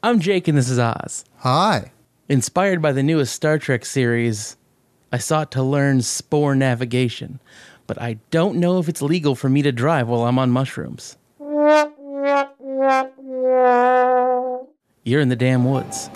I'm Jake and this is Oz. Hi. Inspired by the newest Star Trek series, I sought to learn spore navigation, but I don't know if it's legal for me to drive while I'm on mushrooms. You're in the damn woods.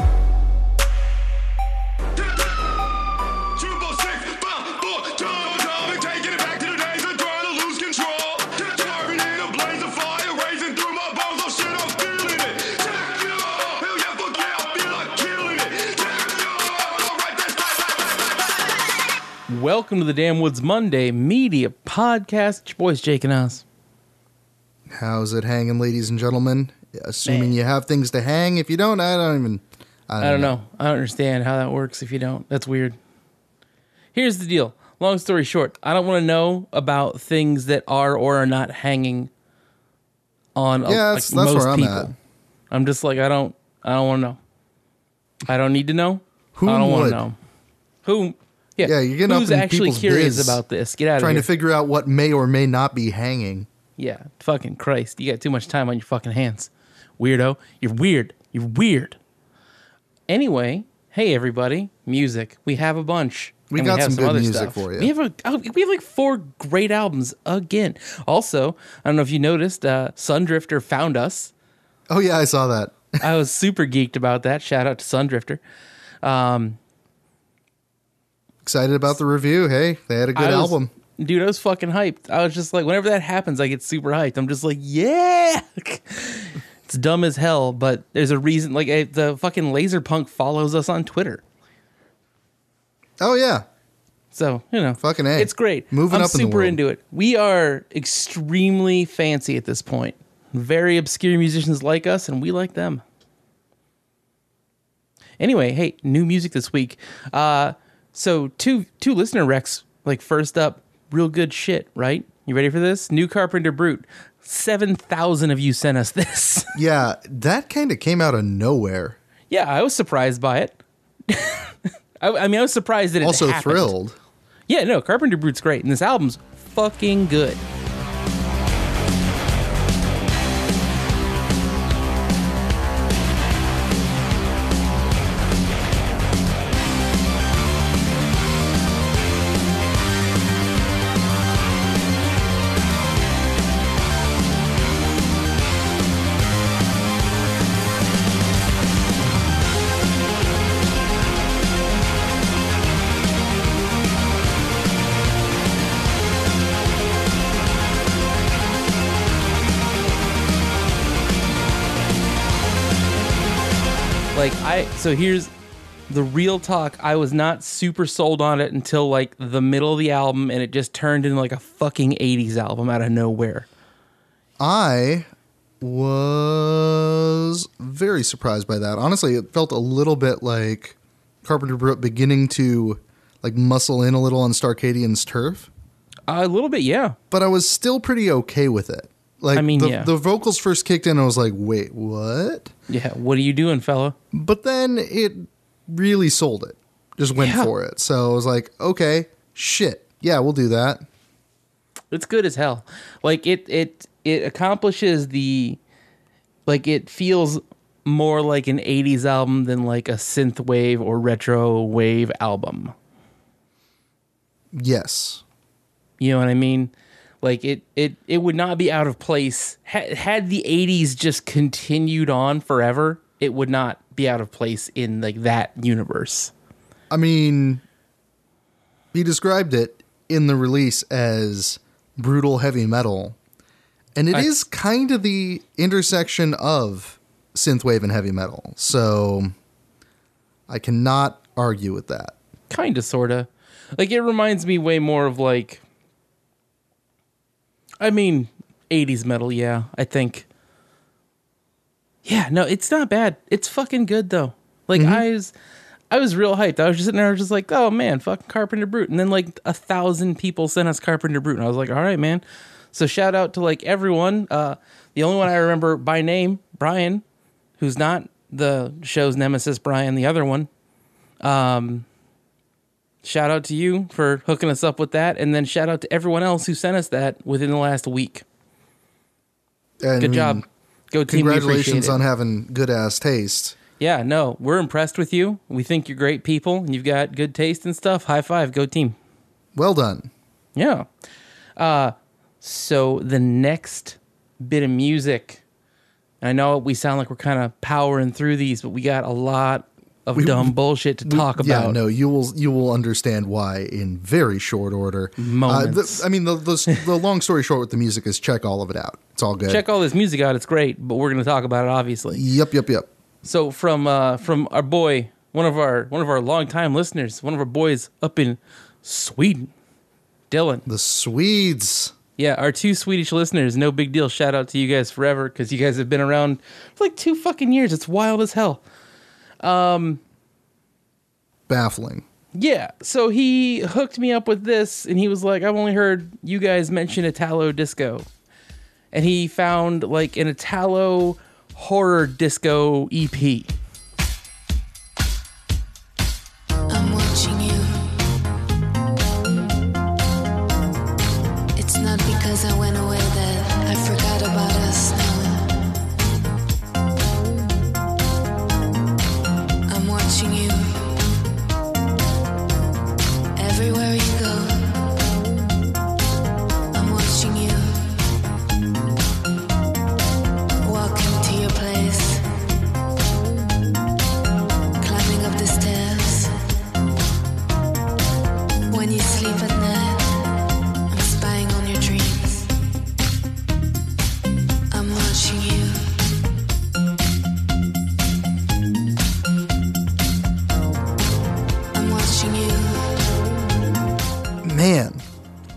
Welcome to the Damn Woods Monday Media Podcast. It's your boys Jake and Oz. How's it hanging, ladies and gentlemen? Assuming Man. you have things to hang. If you don't, I don't even. I don't, I don't know. I don't understand how that works if you don't. That's weird. Here's the deal. Long story short, I don't want to know about things that are or are not hanging on Yeah, like that's- that's most where I'm people. at. I'm just like I don't I don't want to know. I don't need to know. Who I don't want to know. Who yeah, Yeah, you're getting up who's in actually people's curious biz, about this? Get out of here. Trying to figure out what may or may not be hanging. Yeah, fucking Christ. You got too much time on your fucking hands. Weirdo. You're weird. You're weird. Anyway, hey everybody, music. We have a bunch. We And got have some good other music for you. We have a oh, we have like four great albums again. Also, I don't know if you noticed, uh Sundrifter found us. Oh yeah, I saw that. I was super geeked about that. Shout out to Sundrifter. Excited about the review. Hey, they had a good was- album. Dude, I was fucking hyped. I was just like, whenever that happens, I get super hyped. I'm just like, yeah. it's dumb as hell, but there's a reason. Like, eh, the fucking Laser Punk follows us on Twitter. Oh yeah, So, you know, Fucking A. it's great. Moving I'm up in super world. into it. We are extremely fancy at this point. Very obscure musicians like us, and we like them. Anyway, hey, new music this week. Uh, so two two listener recs. Like first up, real good shit. Right? You ready for this? New Carpenter Brut. Seven thousand of you sent us this. yeah. That kind of came out of nowhere. yeah, I was surprised by it. I, I mean, I was surprised that it Also happened. thrilled. Yeah, no, Carpenter Brut's great, and this album's fucking good. So here's the real talk. I was not super sold on it until like the middle of the album and it just turned into like a fucking 80s album out of nowhere. I was very surprised by that. Honestly, it felt a little bit like Carpenter Brut beginning to like muscle in a little on Starcadian's turf, a little bit, yeah. but I was still pretty okay with it. Like I mean, the, yeah. the vocals first kicked in, I was like, "Wait, what?" Yeah, what are you doing, fella? But then it really sold it. Just went Yeah. for it. So I was like, "Okay, shit, yeah, we'll do that." It's good as hell. Like it it it accomplishes the like it feels more like an 80s album than like a synth wave or retro wave album. Yes, You know what I mean? Like it, it, it would not be out of place had, had the '80s just continued on forever. It would not be out of place in like that universe. I mean, he described it in the release as brutal heavy metal, and it is I- kind of the intersection of synthwave and heavy metal. So I cannot argue with that. Kind of, sorta. Like it reminds me way more of like. I mean, '80s metal. Yeah, I think. Yeah, no, it's not bad. It's fucking good though. Like I was, I was real hyped. I was just sitting there, I was just like, oh man, fucking Carpenter Brut. And then like a thousand people sent us Carpenter Brut, and I was like, all right, man. So shout out to like everyone. Uh, the only one I remember by name, Brian, who's not the show's nemesis, Brian, the other one. Um, shout out to you for hooking us up with that, and then shout out to everyone else who sent us that within the last week. And Good job. Go team. Congratulations on having good ass taste. Yeah, no, we're impressed with you. We think you're great people and you've got good taste and stuff. High five, go team. Well done. Yeah. Uh, so the next bit of music, I know we sound like we're kind of powering through these, but we got a lot of We- dumb bullshit to talk about. Yeah, no, you will you will understand why in very short order. Moments. Uh, the, I mean, the, the the long story short with the music is check all of it out. It's all good. Check all this music out; it's great, but we're going to talk about it obviously. Yep, yep, yep. So from uh, from our boy, one of our one of our longtime listeners, one of our boys up in Sweden, Dylan. The Swedes. Yeah, our two Swedish listeners. No big deal. Shout out to you guys forever because you guys have been around for like two fucking years. It's wild as hell. Um, Baffling. Yeah, so he hooked me up with this, and he was like, "I've only heard you guys mention Italo disco," and he found like an Italo horror disco EP.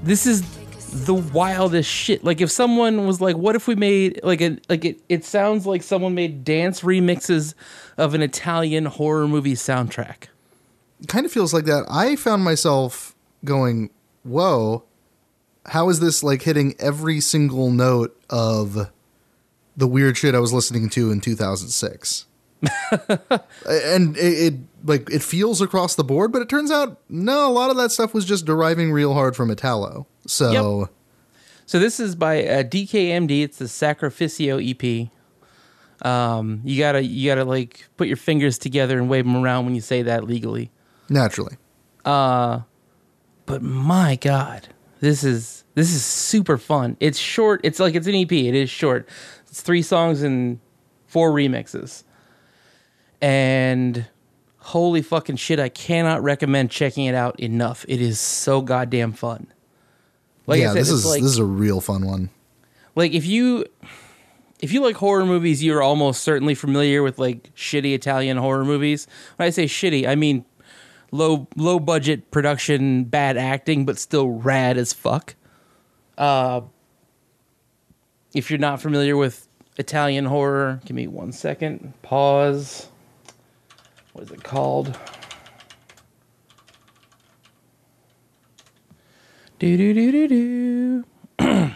This is the wildest shit. Like if someone was like, "What if we made like a like it?" It sounds like someone made dance remixes of an Italian horror movie soundtrack. kind of feels like that. I found myself going, "Whoa, how is this like hitting every single note of the weird shit I was listening to in 2006?" and it, it like it feels across the board, but it turns out no, a lot of that stuff was just deriving real hard from Italo. So So this is by uh, DKMD. It's the Sacrificio EP. Um, you gotta you gotta like put your fingers together and wave them around when you say that legally. naturally, Uh, But my god, this is this is super fun. It's short. It's like it's an EP. It is short. It's three songs and four remixes. And holy fucking shit, I cannot recommend checking it out enough. It is so goddamn fun. Like yeah, said, this is like this is a real fun one. like if you if you like horror movies, you're almost certainly familiar with like shitty Italian horror movies. When I say shitty, I mean low low budget production, bad acting, but still rad as fuck. Uh, if you're not familiar with Italian horror, give me one second. Pause. What is it called? Do do do do do.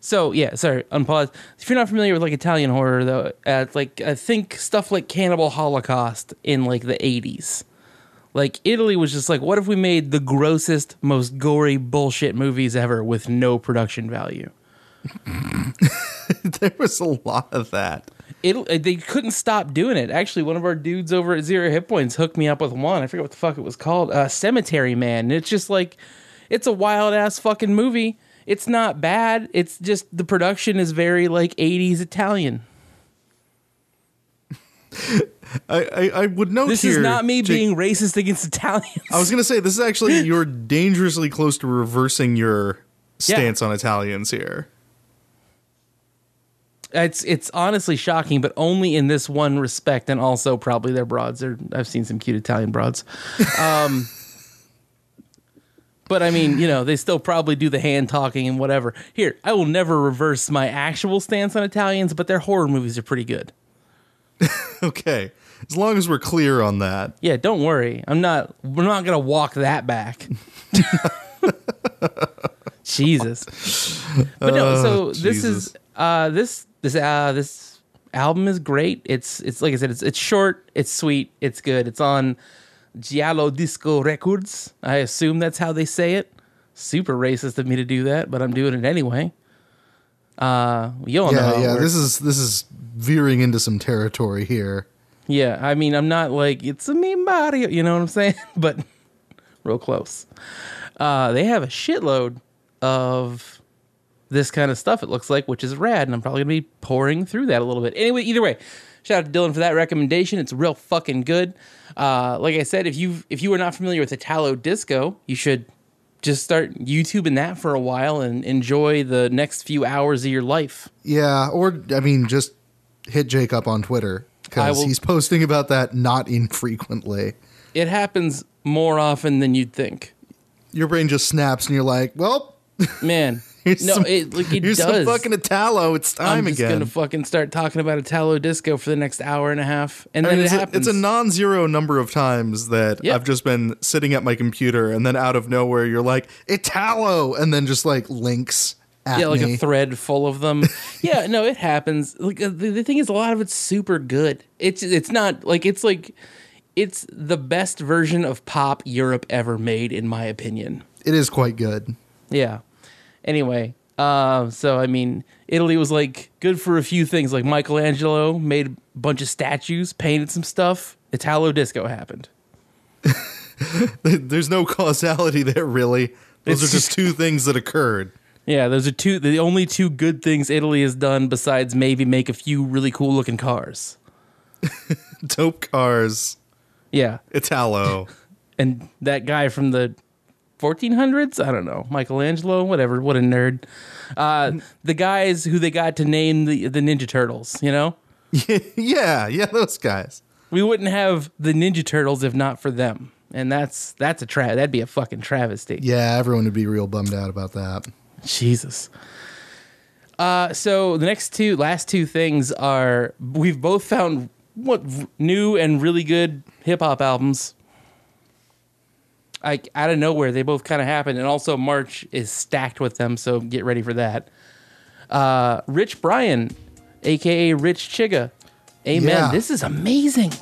So yeah, sorry, unpause. If you're not familiar with like Italian horror, though, uh, like I think stuff like Cannibal Holocaust in like the '80s. Like Italy was just like, what if we made the grossest, most gory bullshit movies ever with no production value? there was a lot of that. It uh, they couldn't stop doing it. Actually, one of our dudes over at Zero Hit Points hooked me up with one. I forget what the fuck it was called. Uh, Cemetery Man. And it's just like, it's a wild ass fucking movie. It's not bad. It's just the production is very like '80s Italian. I I, I would note This here, is not me Jake- being racist against Italians. I was gonna say this is actually you're dangerously close to reversing your stance on Italians here. It's it's honestly shocking, but only in this one respect, and also probably their broads. Are, I've seen some cute Italian broads. Um, but I mean, you know, they still probably do the hand talking and whatever. Here, I will never reverse my actual stance on Italians, but their horror movies are pretty good. Okay, as long as we're clear on that. Yeah, don't worry. I'm not. We're not gonna walk that back. Jesus. But no. So Oh, this Jesus. is uh this this uh this album is great. It's it's like I said. It's it's short. It's sweet. It's good. It's on Giallo Disco Records. I assume that's how they say it. Super racist of me to do that, but I'm doing it anyway. Uh, you all know. yeah, it yeah. This is this is veering into some territory here. Yeah, I mean, I'm not like it's a me Mario, you know what I'm saying? but real close. Uh, they have a shitload of this kind of stuff. It looks like, which is rad, and I'm probably gonna be pouring through that a little bit. Anyway, either way, shout out to Dylan for that recommendation. It's real fucking good. Uh, like I said, if you if you are not familiar with Italo Disco, you should just start YouTubing that for a while and enjoy the next few hours of your life. Yeah, or I mean, just hit Jake up on Twitter because he's posting about that not infrequently. It happens more often than you'd think. Your brain just snaps, and you're like, "Well, Man, here's no, some, it like it here's does. some fucking Italo. It's time again. I'm just again." gonna fucking start talking about Italo disco for the next hour and a half, and I then mean, it it's, a, happens. it's a non-zero number of times that Yeah. I've just been sitting at my computer, and then out of nowhere, you're like Italo, and then just like links at yeah, like me. a thread full of them. yeah, no, it happens. Like uh, the, the thing is, a lot of it's super good. It's it's not like it's like it's the best version of pop Europe ever made, in my opinion. it is quite good. Yeah. Anyway, uh, so I mean, Italy was like good for a few things. Like Michelangelo made a bunch of statues, painted some stuff. Italo disco happened. There's no causality there, really. Those It's are just two things that occurred. Yeah, those are two the only two good things Italy has done besides maybe make a few really cool looking cars. Dope cars, Yeah. Italo. And that guy from the 1400s, I don't know, Michelangelo, whatever, what a nerd. Uh, the guys who they got to name the the Ninja Turtles, you know? yeah, yeah, those guys. We wouldn't have the Ninja Turtles if not for them. And that's that's a tra- that'd be a fucking travesty. Yeah, everyone would be real bummed out about that. Jesus. Uh, so the next two, last two things are we've both found what new and really good hip hop albums. Like out of nowhere, they both kind of happened, and also March is stacked with them. So get ready for that. Uh, Rich Brian, aka Rich Chigga, Amen. Yeah. This is amazing.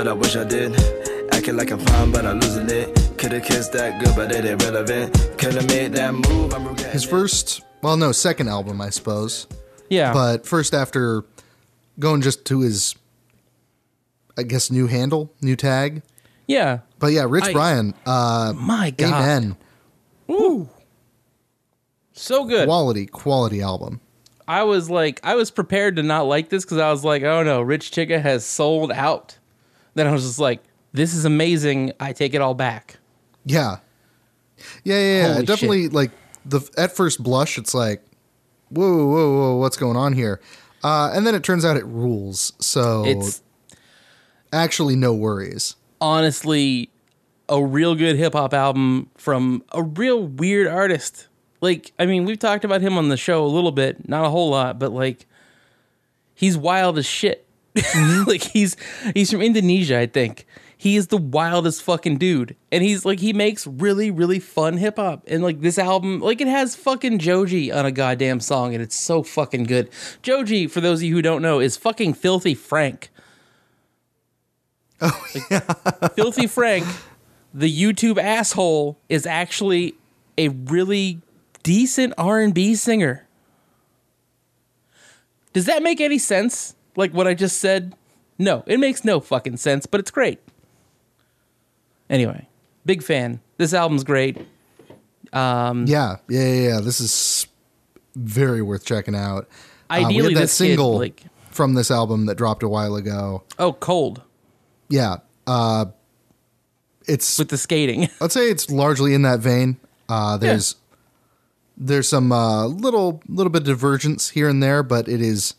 But I wish I did. Acting like I'm fine, but I'm losing it. Could've kissed that good, but it ain't relevant. Could've made that move, I'm regretting His first, well, no, second album, I suppose. Yeah, But first, after going just to his, I guess, new handle, new tag. yeah. But yeah, Rich I- Brian, uh, My God, Amen. Ooh. so good. Quality, quality album. I was like, I was prepared to not like this because I was like, oh no, Rich Chigga has sold out. Then I was just like, this is amazing. I take it all back. Yeah. Yeah, yeah, yeah. Definitely like the at first blush, it's like, whoa, whoa, whoa, what's going on here? Uh, and then it turns out it rules. So It's actually no worries. honestly a real good hip hop album from a real weird artist. Like, I mean, we've talked about him on the show a little bit, not a whole lot, but like, he's wild as shit. Mm-hmm. like he's he's from Indonesia, I think. He is the wildest fucking dude, and he's like he makes really really fun hip hop. And like this album, like it has fucking Joji on a goddamn song, and it's so fucking good. Joji, for those of you who don't know, is fucking Filthy Frank. Oh yeah. Filthy Frank, the YouTube asshole, is actually a really decent R and B singer. Does that make any sense? Like what I just said? No, it makes no fucking sense, but it's great. Anyway, big fan. This album's great. Yeah, yeah, yeah, yeah. This is very worth checking out. Uh, we Ideally, had that this kid, single like- from this album that dropped a while ago. Oh, cold Yeah, uh, it's with the skating. I'd say it's largely in that vein. Uh, there's there's some uh, little little bit of divergence here and there, but it is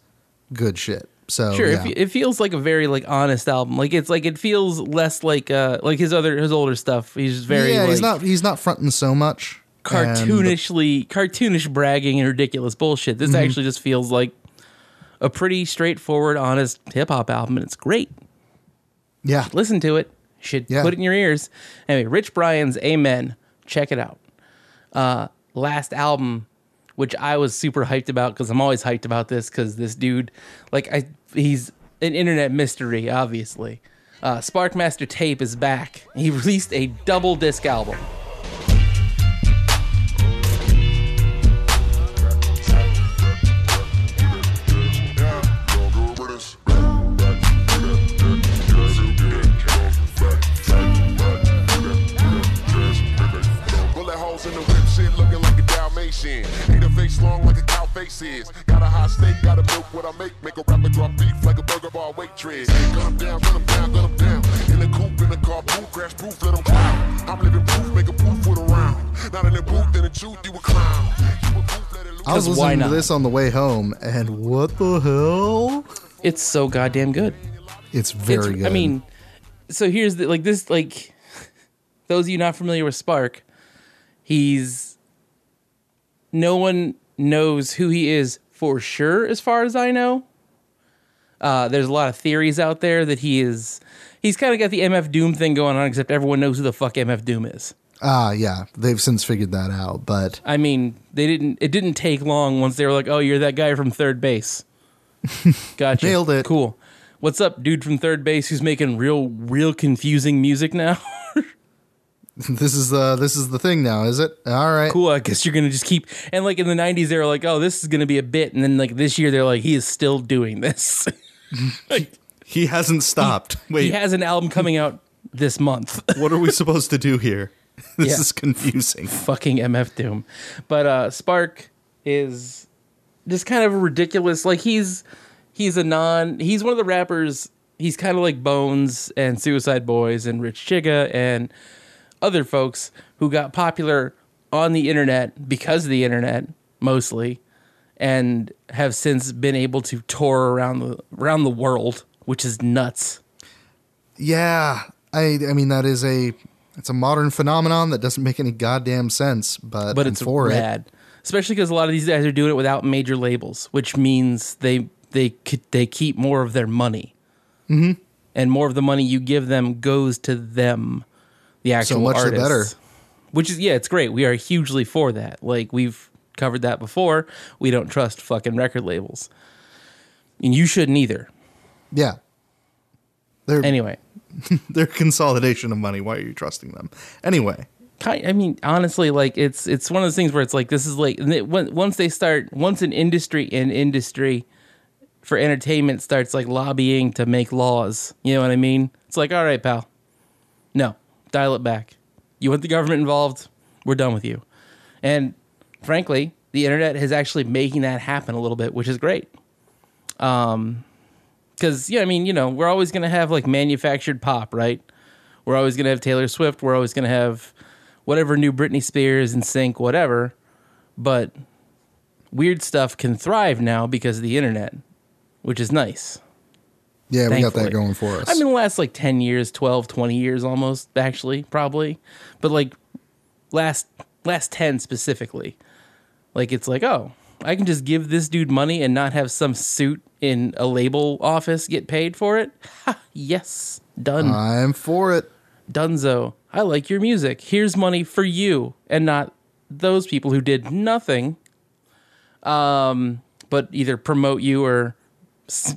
good shit. So Sure, yeah. it, it feels like a very like honest album. Like it's like it feels less like uh like his other his older stuff. He's very yeah, like, he's not he's not fronting so much. Cartoonishly cartoonish bragging and ridiculous bullshit. This Mm-hmm. actually just feels like a pretty straightforward, honest hip hop album, and it's great. yeah, Listen to it. Should Yeah. put it in your ears. Anyway, Rich Brian's Amen. Check it out. Uh, last album, which I was super hyped about because I'm always hyped about this because this dude, like I, he's an internet mystery, obviously. Uh, Spark Master Tape is back. He released a double disc album. Listening to this on the way home, and what the hell? It's so goddamn good. It's very It's- good. I mean, so here's the like this like those of you not familiar with Spark, he's no one knows who he is for sure as far as I know. Uh, there's a lot of theories out there that he is he's kind of got the MF Doom thing going on except everyone knows who the fuck MF Doom is. Ah, yeah, they've since figured that out, but I mean, they didn't it didn't take long once they were like, "Oh, you're that guy from third base." Gotcha. Nailed it. Cool. What's up, dude from third base who's making real real confusing music now? this is the this is the thing now, is it? All right. cool. I guess you're gonna just keep and like in the '90s they were like, "Oh, this is gonna be a bit," and then like this year they're like, "He is still doing this." like, He hasn't stopped. Wait, he has an album coming out this month. what are we supposed to do here? This Yeah. is confusing. fucking MF Doom. But uh Spark is just kind of a ridiculous like he's he's a non he's one of the rappers he's kind of like Bones and Suicide Boys and Rich Chigga and other folks who got popular on the internet because of the internet mostly and have since been able to tour around the around the world which is nuts. Yeah, I I mean that is a it's a modern phenomenon that doesn't make any goddamn sense, but but I'm it's for it. rad. Especially because a lot of these guys are doing it without major labels, which means they they they keep more of their money, mm-hmm. and more of the money you give them goes to them, the actual much the artists. better. Which is yeah, it's great. We are hugely for that. Like we've covered that before. We don't trust fucking record labels, and you shouldn't either. Yeah. They're Anyway, They're consolidation of money. Why are you trusting them? Anyway, I mean, honestly, like it's it's one of those things where it's like this is like and it- when- once they start once an industry an industry for entertainment starts like lobbying to make laws, you know what I mean? It's like, all right, pal, no, dial it back. You want the government involved? We're done with you. And frankly, the internet is actually making that happen a little bit, which is great. Um, because yeah, I mean, you know, we're always gonna have like manufactured pop, right? We're always gonna have Taylor Swift. We're always gonna have whatever new Britney Spears and Sync, whatever. But weird stuff can thrive now because of the internet, which is nice. yeah, we got that going for us. I mean, the last like 10 years, 12, 20 years almost, actually, probably. But like last last 10 specifically. Like it's like, oh, I can just give this dude money and not have some suit in a label office get paid for it. Ha, yes, done. I'm for it. Dunzo, I like your music. Here's money for you, and not those people who did nothing, um, but either promote you or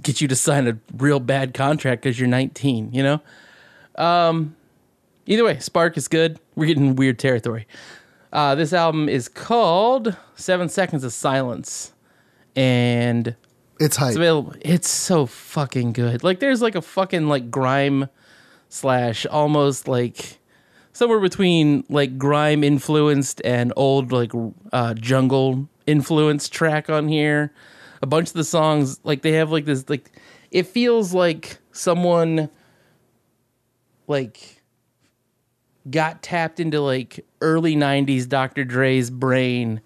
get you to sign a real bad contract because you're 19. You know. Um, either way, Spark is good. We're getting weird territory. Uh, this album is called Seven Seconds of Silence, and It's hype. it's available. It's so fucking good. Like there's like a fucking like grime slash almost like somewhere between like grime influenced and old like uh jungle influenced track on here. A bunch of the songs like they have like this like it feels like someone like got tapped into like early 90s Dr. Dre's brain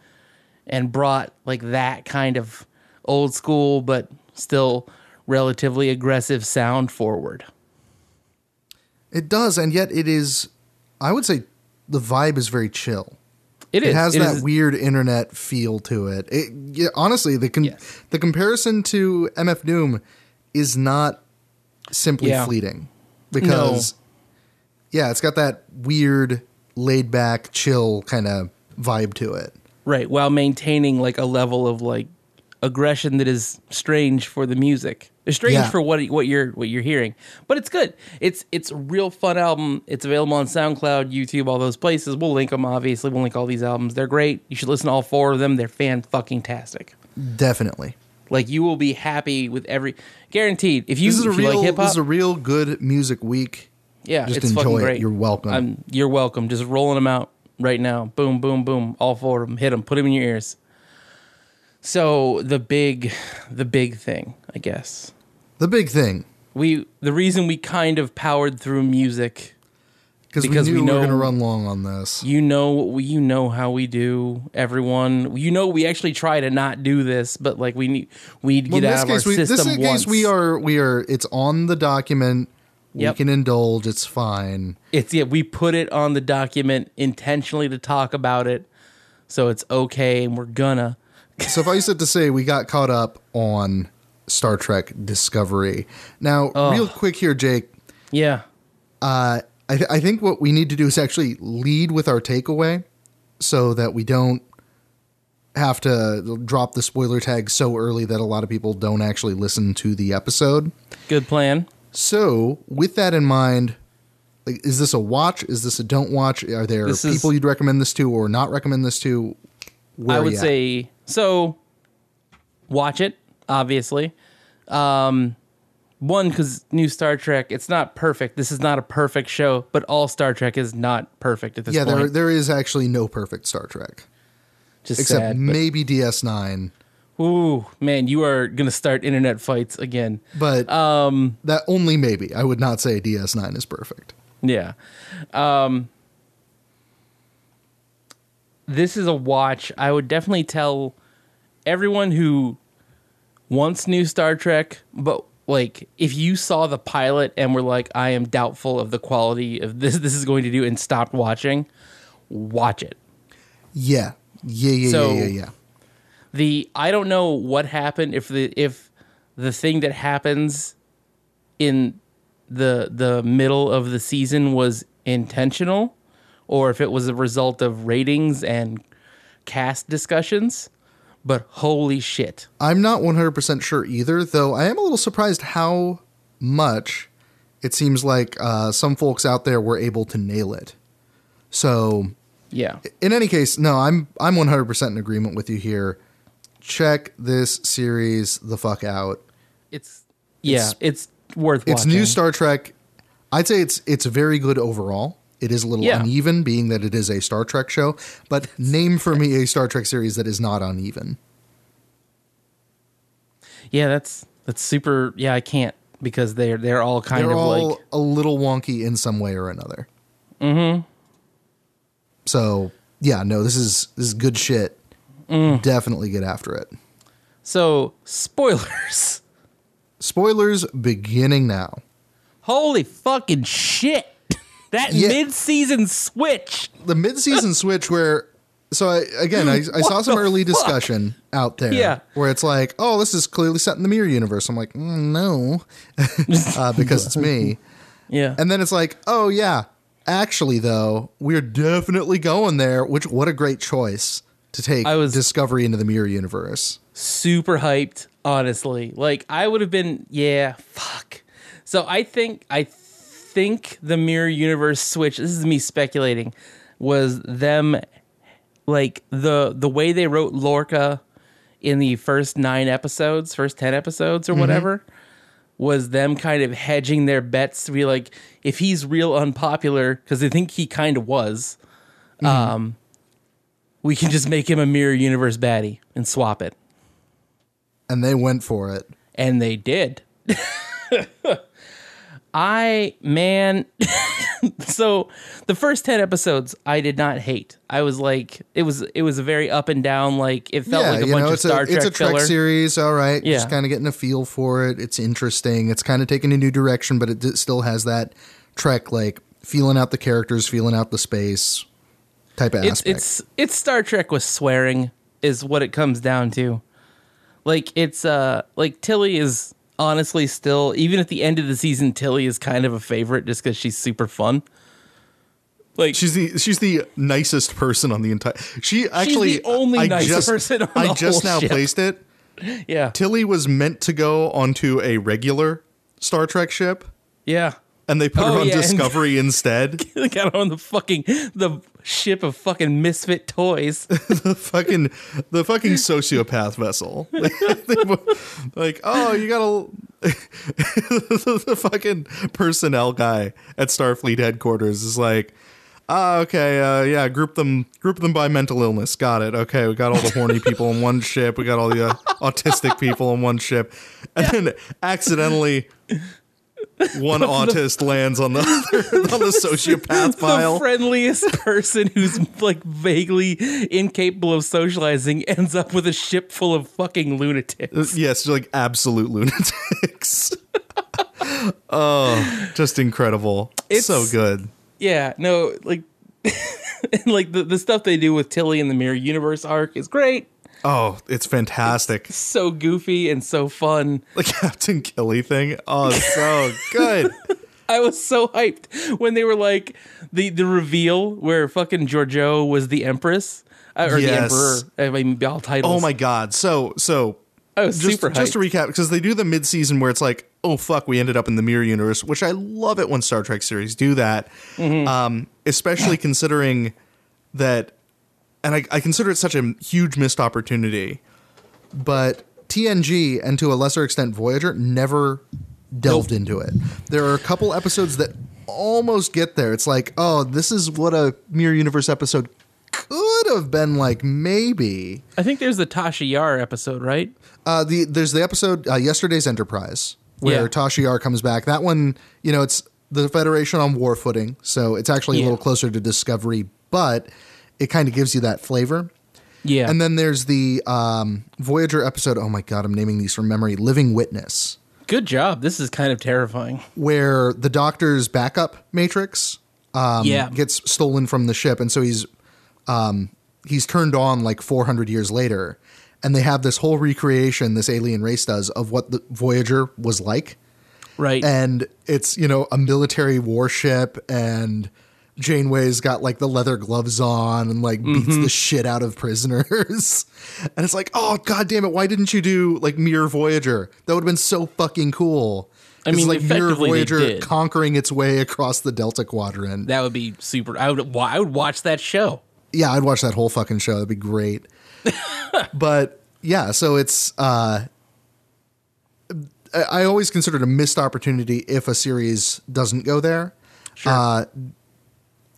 and brought like that kind of old school but still relatively aggressive sound forward. It does, and yet it is. I would say the vibe is very chill. It is. It has It that is- weird internet feel to it. It yeah, honestly, the con- Yes. the comparison to MF Doom is not simply Yeah. fleeting because yeah, it's got that weird, laid back, chill kind of vibe to it. right while maintaining like a level of like aggression that is strange for the music. It's strange Yeah. for what what you're what you're hearing, but it's good. It's it's a real fun album. It's available on SoundCloud, YouTube, all those places. We'll link them. Obviously, we'll link all these albums. They're great. You should listen to all four of them. They're fan fucking tastic. Definitely, Like you will be happy with every guaranteed. If you, this is a real like hip this hop, is a real good music week. Yeah, just it's fucking enjoy it. great. You're welcome. I'm, you're welcome. Just rolling them out right now. Boom, boom, boom. All four of them. Hit them. Put them in your ears. So the big, the big thing, I guess. The big thing We the reason we kind of powered through music. because we Because knew we we, were going to run long on this. You know, we, you know how we do. Everyone, you know, we actually try to not do this, but like we need, we Well, get out of our we, system this once. case we are we are. It's on the document. Yep. We can indulge. It's fine. It's yeah, we put it on the document intentionally to talk about it, so it's okay, and we're gonna. Suffice it to say, we got caught up on Star Trek Discovery. Now, real quick here, Jake. Yeah, Uh, I, th- I think what we need to do is actually lead with our takeaway, so that we don't have to drop the spoiler tag so early that a lot of people don't actually listen to the episode. good plan. So, with that in mind, like, is this a watch? Is this a don't watch? Are there This is- people you'd recommend this to or not recommend this to? Where I would say so. Watch it, obviously. Um, one because new Star Trek, it's not perfect. This is not a perfect show, but all Star Trek is not perfect at this yeah, point. there there is actually no perfect Star Trek Just except sad, maybe DS9. Ooh, man, you are gonna start internet fights again. But Um, that only maybe. I would not say DS9 is perfect. Yeah. Um this is a watch. I would definitely tell everyone who wants new Star Trek, but like if you saw the pilot and were like, I am doubtful of the quality of this this is going to do and stopped watching, watch it. Yeah. Yeah, yeah, So- yeah, yeah, yeah. The I don't know what happened if the if the thing that happens in the the middle of the season was intentional or if it was a result of ratings and cast discussions but holy shit I'm not 100% sure either, though I am a little surprised how much it seems like uh, some folks out there were able to nail it. So, yeah in any case, no, I'm I'm 100% in agreement with you here. Check this series the fuck out. it's yeah it's, worth It's watching new Star Trek. I'd say it's it's very good overall. It is a little Yeah. uneven, being that it is a Star Trek show. But name for me a Star Trek series that is not uneven. yeah that's that's super yeah I can't because they're they're all kind They're of all like a little wonky in some way or another. Mm-hmm. So yeah, no, this is this is good shit. Mm. Definitely get after it. so spoilers Spoilers beginning now. holy fucking shit that Yeah. mid-season switch The mid-season switch where so I, again, I, I saw some early fuck? discussion out there Yeah. where it's like, oh, this is clearly set in the mirror universe. I'm like, mm, no, uh, because it's me. yeah And then it's like, oh yeah, actually though, we're definitely going there. Which what a great choice to take I was- Discovery into the mirror universe. super hyped, honestly. Like I would have been, yeah, fuck. So I think I think the mirror universe switch, this is me speculating, was them like the the way they wrote Lorca in the first 9 episodes, first 10 episodes or whatever. Was them kind of hedging their bets to be like, if he's real unpopular, because they think he kind of was, um, we can just make him a mirror universe baddie and swap it And they went for it. and they did. I man, so the first 10 episodes I did not hate. I was like it was it was a very up and down like it felt yeah, like a bunch know, of Star a Trek it's a Trek filler. series. All right, Yeah. just kind of getting a feel for it. It's interesting. It's kind of taking a new direction, but it d- still has that Trek like feeling out the characters, feeling out the space type of it's aspect. it's it's Star Trek with swearing is what it comes down to. Like it's uh like Tilly is honestly still even at the end of the season Tilly is kind of a favorite just cuz she's super fun. Like She's the she's the nicest person on the entire. She actually the only I nice just, person on I the just whole now ship. placed it. yeah. Tilly was meant to go onto a regular Star Trek ship, Yeah. and they put Oh, her on yeah, Discovery instead. They got on the fucking the ship of fucking misfit toys. the fucking the fucking sociopath vessel. like, oh, you gotta the fucking personnel guy at Starfleet headquarters is like, ah, okay, uh, yeah, group them group them by mental illness. Got it. Okay, we got all the horny people on one ship. We got all the uh, autistic people on one ship, and then accidentally. One autist lands on the other, on the sociopath the file. friendliest person who's like vaguely incapable of socializing ends up with a ship full of fucking lunatics. Uh, yes, like absolute lunatics. oh, just incredible. It's- so good. Yeah, no, like and like the, the stuff they do with Tilly in the Mirror Universe arc is great. Oh, it's fantastic. So goofy and so fun. The Captain Killy thing. Oh, so good. I was so hyped when they were like the the reveal where fucking Georgiou was the Empress uh, or Yes. the Emperor. I mean, all titles. Oh my god. So so I was just super hyped. just to recap because they do the mid season where it's like, oh fuck, we ended up in the mirror universe, which I love it when Star Trek series do that. Mm-hmm. Um, especially considering that, and I, I consider it such a huge missed opportunity. but TNG and to a lesser extent Voyager never delved into it. There are a couple episodes that almost get there. It's like, oh, this is what a Mirror Universe episode could have been like, maybe. I think there's the Tasha Yar episode, right? Uh, the there's the episode uh, yesterday's Enterprise where Yeah. Tasha Yar comes back. That one, you know, it's the Federation on war footing, so it's actually a little closer to Discovery, but it kind of gives you that flavor. Yeah. And then there's the um, Voyager episode. Oh my god, I'm naming these from memory. Living Witness, Good job. This is kind of terrifying. where the Doctor's backup matrix um, Yeah. gets stolen from the ship, and so he's um, he's turned on like 400 years later, and they have this whole recreation this alien race does of what the Voyager was like, Right. and it's you know a military warship and. Janeway's got like the leather gloves on and like beats Mm-hmm. the shit out of prisoners. and it's like, oh god damn it, why didn't you do like Mirror Voyager? That would have been so fucking cool. I mean, like Mirror Voyager conquering its way across the Delta Quadrant. that would be super. I would. I would watch that show. yeah, I'd watch that whole fucking show. That'd be great. but yeah, so it's uh I I always consider it a missed opportunity if a series doesn't go there. Sure. Uh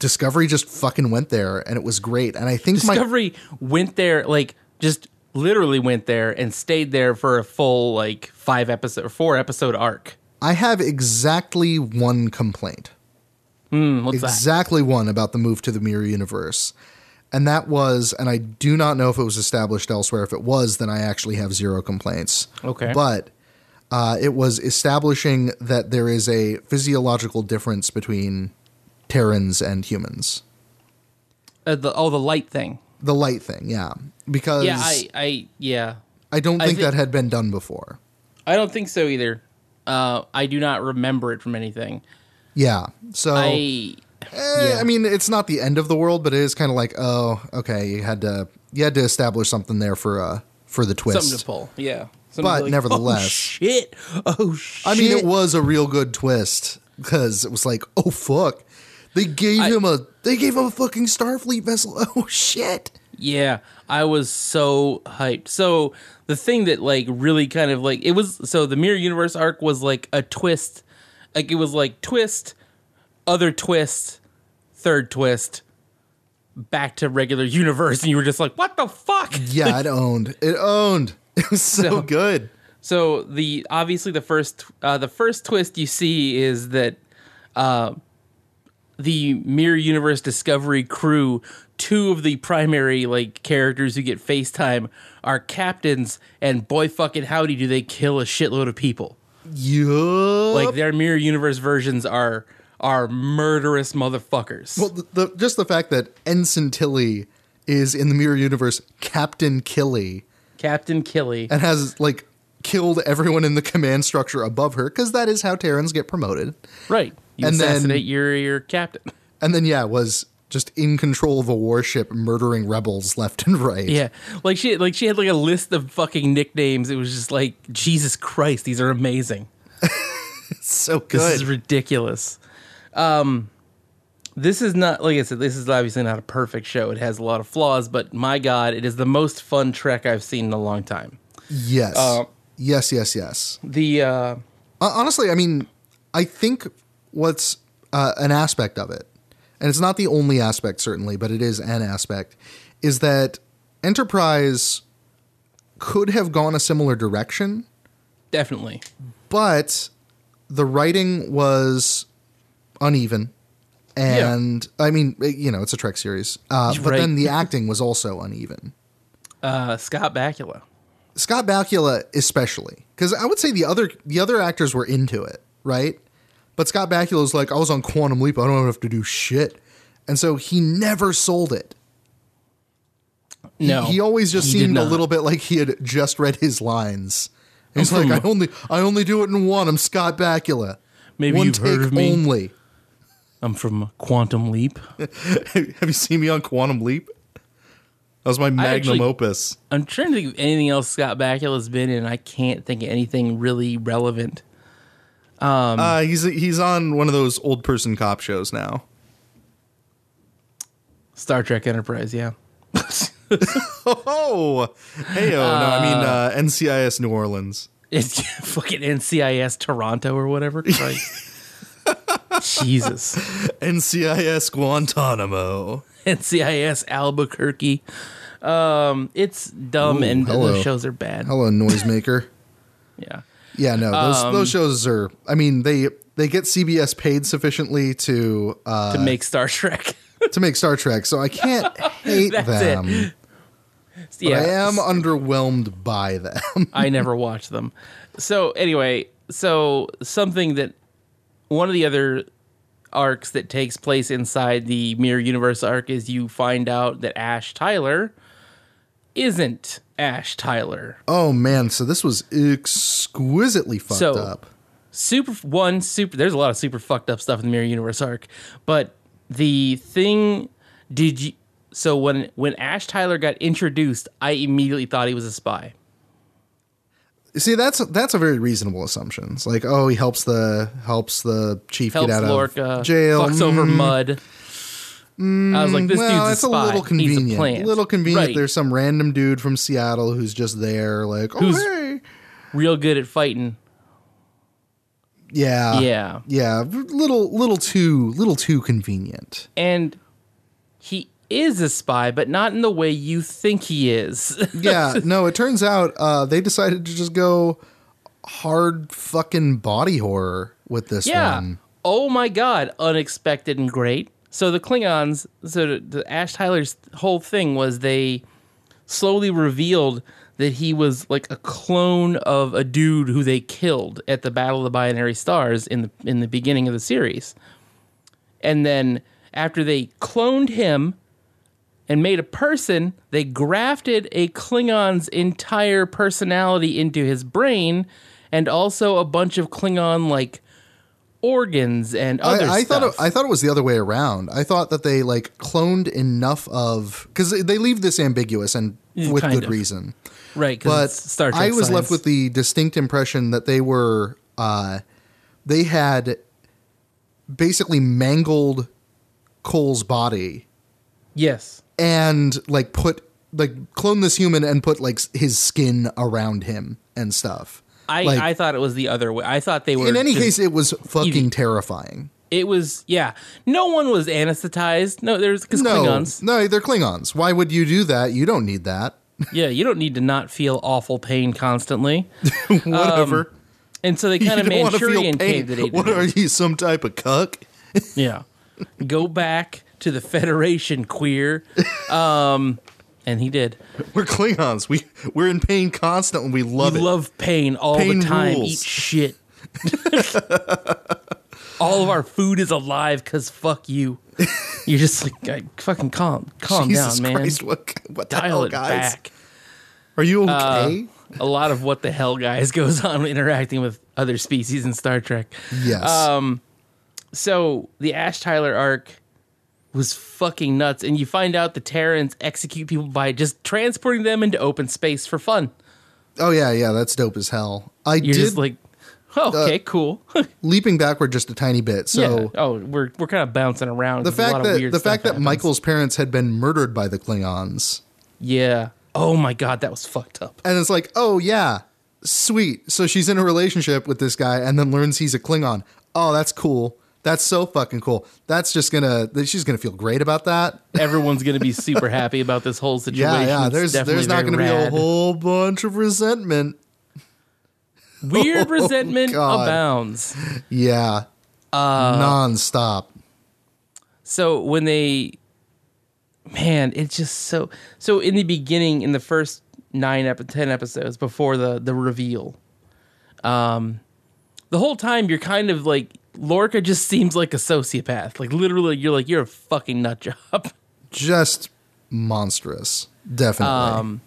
Discovery just fucking went there and it was great. And I think my Discovery went there, like just literally went there and stayed there for a full like five episode or four episode arc. I have exactly one complaint. Hmm, what's that? exactly one about the move to the mirror universe. And that was, and I do not know if it was established elsewhere. If it was, then I actually have zero complaints. Okay. But uh, it was establishing that there is a physiological difference between Terrans and humans. Uh, the, oh, the light thing. The light thing, yeah. Because Yeah, I, I, yeah, I don't I think thi- that had been done before. I don't think so either. Uh, I do not remember it from anything. Yeah. So I, Eh, Yeah. I mean, it's not the end of the world, but it is kind of like, oh, okay, you had to you had to establish something there for uh for the twist. something to pull. Yeah, Something But like, nevertheless- oh, shit. Oh shit. I mean, it was a real good twist because it was like, oh fuck, they gave I- him a they gave him a fucking Starfleet vessel. Oh shit. Yeah, I was so hyped. So the thing that like really kind of like it was so the Mirror Universe arc was like a twist. Like it was like twist, other twist, third twist, back to regular universe, and you were just like, what the fuck? Yeah, it owned. It owned. It was so, So- good. So the obviously the first uh, the first twist you see is that uh, the Mirror Universe Discovery crew, two of the primary like characters who get FaceTime are captains, and boy fucking howdy do they kill a shitload of people. Yup. Like their Mirror Universe versions are are murderous motherfuckers. well, the, the, just the fact that Ensign Tilly is in the Mirror Universe Captain Killy Captain Killy. and has like killed everyone in the command structure above her because that is how Terrans get promoted. Right. You And then- your your captain. And then yeah, was just in control of a warship, murdering rebels left and right. Yeah. Like she like she had like a list of fucking nicknames. It was just like Jesus Christ, these are amazing. so good. This is ridiculous. Um this is not like I said, this is obviously not a perfect show. It has a lot of flaws, but my god, it is the most fun trek I've seen in a long time. yes, Uh, yes, yes, yes. The Uh, honestly, I mean, I think what's uh, an aspect of it, and it's not the only aspect, certainly, but it is an aspect, is that Enterprise could have gone a similar direction, definitely. but the writing was uneven. And I mean, you know, it's a Trek series, uh, but Right. then the acting was also uneven. Uh Scott Bakula. Scott Bakula especially because I would say the other the other actors were into it, right? But Scott Bakula was like, I was on Quantum Leap, I don't have to do shit, and so he never sold it. He- No. he, always just he seemed a little bit like he had just read his lines. He's like, I only I only do it in one. I'm Scott Bakula. Maybe one you've take heard of me. only. I'm from Quantum Leap. Have you seen me on Quantum Leap? That was my magnum actually- opus. I'm trying to think of anything else Scott Bakula's been in. I can't think of anything really relevant. Um, uh, he's he's on one of those old person cop shows now. Star Trek Enterprise, yeah. Oh, hey, oh, no, I mean uh, NCIS New Orleans. It's fucking NCIS Toronto or whatever. Christ. Jesus. NCIS Guantanamo. NCIS Albuquerque. Um, it's dumb Ooh, and hello. those shows are bad. Hello, noisemaker. Yeah. Yeah, no, those Um, those shows are. I mean, they they get CBS paid sufficiently to uh, To make Star Trek. to make Star Trek, so I can't hate them. it. Yeah. I am underwhelmed by them. I never watched them. So anyway, so something that one of the other arcs that takes place inside the Mirror Universe arc is you find out that Ash Tyler isn't Ash Tyler. oh man, so this was exquisitely fucked So- up. super one super there's a lot of super fucked up stuff in the mirror universe arc but the thing did you so when when ash tyler got introduced i immediately thought he was a spy See, that's that's a very reasonable assumption. It's like, oh, he helps the helps the chief helps get out lorca of jail. fucks over mm-hmm. Mm, i was like this well, dude's it's a a little convenient. he's a plant little convenient. Right. There's some random dude from Seattle who's just there, like, oh Who's- hey, real good at fighting yeah, yeah yeah. Little, little too, little too convenient. and he is a spy but not in the way you think he is yeah, no, it turns out uh, they decided to just go hard fucking body horror with this Yeah. one. Oh my god, unexpected and great. So the Klingons, so the, Ash Tyler's whole thing was they slowly revealed that he was like a clone of a dude who they killed at the Battle of the Binary Stars in the in the beginning of the series. And then after they cloned him and made a person, they grafted a Klingon's entire personality into his brain and also a bunch of Klingon like organs and other I, I thought it, I thought it was the other way around. I thought that they like cloned enough of because they leave this ambiguous and with kind good of. reason. right, But Star Trek I was left with the distinct impression that they were uh, they had basically mangled Cole's body yes, and like put like clone this human and put like his skin around him and stuff. I Like- I thought it was the other way. I thought they were In any case, it was fucking eating. terrifying. it was yeah. No one was anesthetized. No, there's because No, Klingons. no, they're Klingons. Why would you do that? You don't need that. Yeah, you don't need to not feel awful pain constantly. Whatever. And so they kind of Manchurian caved it. What are you, some type of cuck? Yeah. Go back to the Federation, queer. Um, and he did. We're Klingons. We we're in pain constantly. We love we it. love pain all Pain the time. rules. Eat shit. all of our food is alive because fuck you. You're just like, I- fucking calm, calm Jesus down, man. Christ! What what the Dial hell, it guys? back. Are you Uh, okay? a lot of what the hell guys goes on interacting with other species in Star Trek. Yes. Um, so the Ash Tyler arc was fucking nuts, and you find out the Terrans execute people by just transporting them into open space for fun. oh yeah, yeah, that's dope as hell. I You're did just like, oh, uh, okay, cool. leaping backward just a tiny bit. So yeah. Oh, we're we're kind of bouncing around. the There's a lot fact of that weird the fact that happens. Michael's parents had been murdered by the Klingons, yeah. Oh my god, that was fucked up. and it's like, oh yeah, sweet. So she's in a relationship with this guy, and then learns he's a Klingon. Oh, that's cool. That's so fucking cool. That's just gonna. She's gonna feel great about that. Everyone's gonna be super happy about this whole situation. Yeah, yeah. There's definitely there's not gonna be a whole bunch of resentment. weird Oh, resentment God. abounds. Yeah, Uh, nonstop. so when they man it's just so so in the beginning in the first nine ep- 10 episodes before the the reveal um the whole time you're kind of like lorca just seems like a sociopath like literally you're like you're a fucking nut job Just monstrous. Definitely. um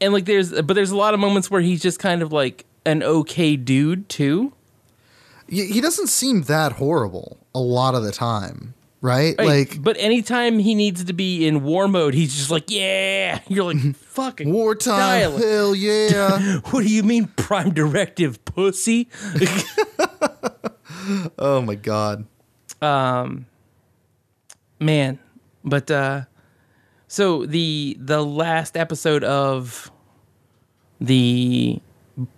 and like there's but there's a lot of moments where he's just kind of like an okay dude too he doesn't seem that horrible a lot of the time, right? Right, Like but anytime he needs to be in war mode he's just like yeah you're like fucking wartime. Hell yeah. What do you mean prime directive, pussy? oh my god. Um, man, but uh so the the last episode of the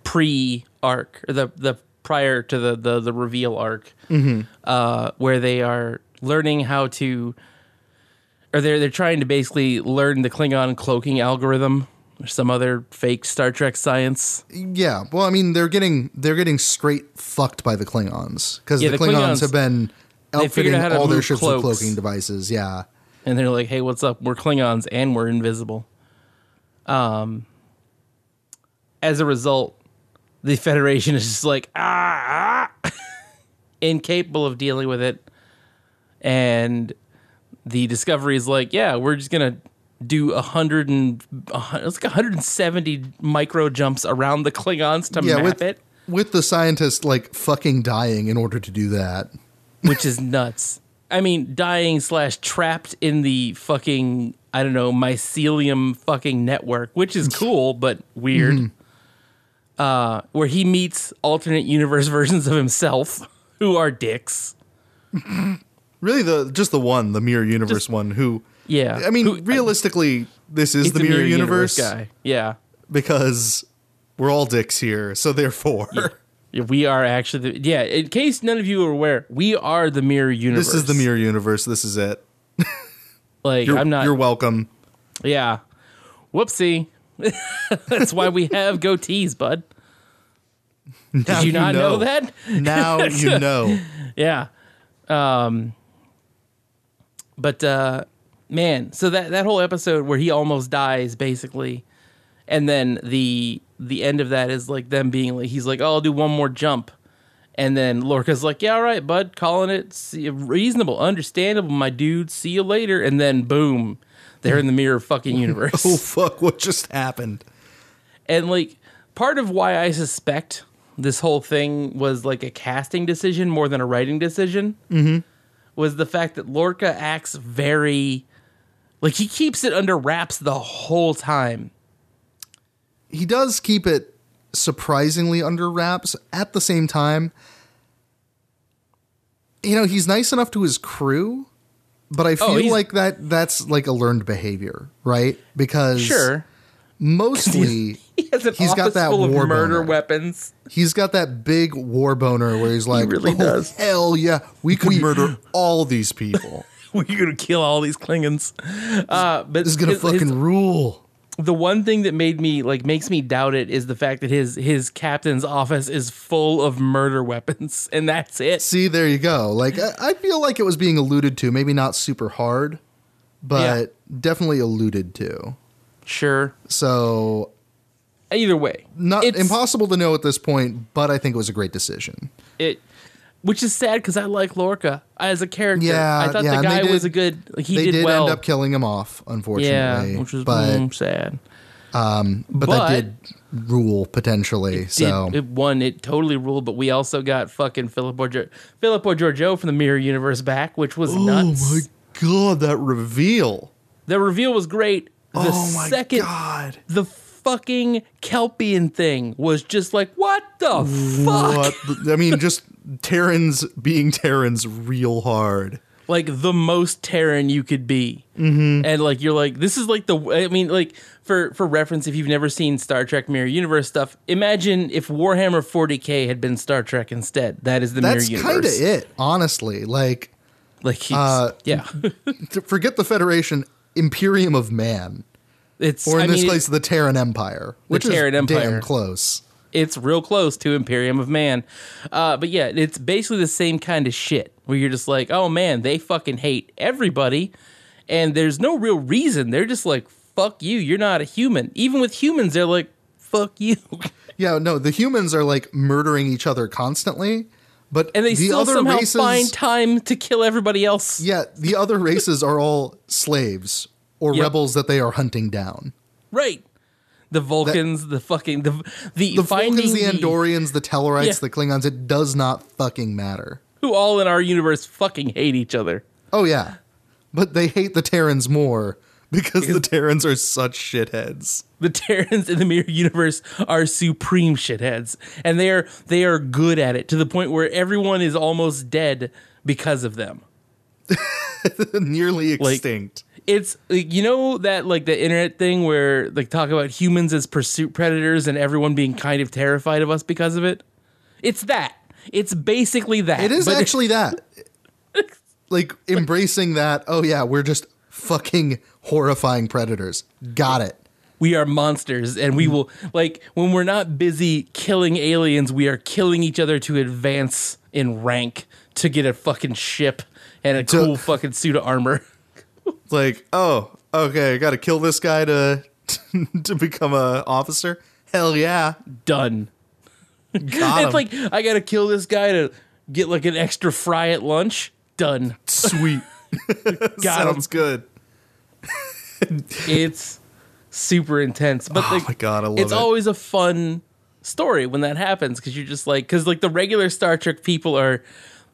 pre arc or the the prior to the the, the reveal arc uh where they are learning how to or they're they're trying to basically learn the Klingon cloaking algorithm or some other fake Star Trek science. Yeah. Well, I mean, they're getting they're getting straight fucked by the Klingons because Yeah, the, the Klingons, Klingons- have been outfitting out all their ships cloaks. with cloaking devices. Yeah. and they're like, "Hey, what's up? We're Klingons and we're invisible." Um, as a result, the Federation is just like ah, ah incapable of dealing with it, and the Discovery is like, "Yeah, we're just gonna." Do a hundred and it's like hundred and seventy micro jumps around the Klingons to Yeah. map With it, with the scientist like fucking dying in order to do that. which is nuts. I mean, dying slash trapped in the fucking I don't know mycelium fucking network, which is cool but weird. Uh, where he meets alternate universe versions of himself who are dicks. Really, the just the one, the mirror universe Just- one. Who Yeah, I mean, Who- realistically, this is the a mirror, universe, guy. Yeah. because we're all dicks here. So therefore, Yeah, We are actually the, yeah. In case none of you are aware, we are the mirror universe. this is the mirror universe. This is it. Like You're, I'm not. You're welcome. Yeah. Whoopsie. That's why we have goatees, bud. Did Now you not know. know. that? Now you know. Yeah. Um but uh man, so that that whole episode where he almost dies basically and then the the end of that is like them being like he's like, "Oh, I'll do one more jump." And then Lorca's like, "Yeah, all right, bud, calling it see, reasonable, understandable, my dude. See you later." And then boom, they're in the mirror fucking universe. Oh fuck! What just happened? And like part of why I suspect this whole thing was like a casting decision more than a writing decision was the fact that Lorca acts very like he keeps it under wraps the whole time. he does keep it surprisingly under wraps at the same time you know he's nice enough to his crew but i oh, feel Oh, like that that's like a learned behavior right because Sure. mostly He has an He's got office that full of murder boner. weapons. he's got that big war boner where he's like really oh, does. hell yeah We could murder all these people. We're gonna kill all these Klingons. Uh, but this is gonna his- his- fucking rule the one thing that made me like makes me doubt it is the fact that his his captain's office is full of murder weapons, and that's it. See, there you go. Like I, I feel like it was being alluded to, maybe not super hard, but definitely alluded to. Sure. So Either way, not it's, impossible to know at this point, but I think it was a great decision. It, which is sad because I like Lorca as a character. Yeah, I thought yeah, the guy did- was a good. Like, he they did, did well. end up killing him off, unfortunately. yeah, which was but mm, sad. but, but- that did rule potentially. so Did, it won. It totally ruled. But we also got fucking Philip or Philip or Georgiou from the Mirror Universe back, which was nuts. Oh my god, that reveal. The reveal was great. The oh my second god. the fucking Kelpian thing was just like, what the fuck? What? I mean, just Terrans being Terrans real hard. Like the most Terran you could be, mm-hmm. and like you're like, this is like the. I mean, like for for reference, if you've never seen Star Trek Mirror Universe stuff, imagine if Warhammer 40k had been Star Trek instead. That is the that's Mirror Universe that's kind of it, honestly. Like, Like, Uh, yeah, forget the Federation, Imperium of Man, it's or in I this mean, case, the Terran Empire, which Terran is Empire. damn close. it's real close to Imperium of Man. Uh, but yeah, it's basically the same kind of shit where you're just like, oh man, they fucking hate everybody, and there's no real reason. They're just like, fuck you, you're not a human. Even with humans, they're like, fuck you, Yeah, no, the humans are like murdering each other constantly, but and they the still other somehow races, find time to kill everybody else. yeah, the other races are all slaves or Yep. rebels that they are hunting down. Right. The Vulcans, the fucking the the, The Vulcans, the Andorians, the Tellarites, Yeah. the Klingons, it does not fucking matter. who all in our universe fucking hate each other. Oh yeah, but they hate the Terrans more Because the Terrans are such shitheads. The Terrans in the Mirror Universe are supreme shitheads, and they are they are good at it to the point where everyone is almost dead because of them. Nearly extinct. It's like, you know that like the internet thing where like talk about humans as pursuit predators and everyone being kind of terrified of us because of it. It's that. It's basically that. It is actually that. like embracing that, oh yeah, we're just fucking horrifying predators. Got it. we are monsters and we mm-hmm. will like when we're not busy killing aliens we are killing each other to advance in rank to get a fucking ship and a To- cool fucking suit of armor It's like, oh, okay, I got to kill this guy to to become a officer. Hell yeah, done got it's him. like i gotta kill this guy to get like an extra fry at lunch done sweet. got him Sounds good. it's super intense but Oh like my God, I love it's it. always a fun story when that happens because you're just like because like the regular star trek people are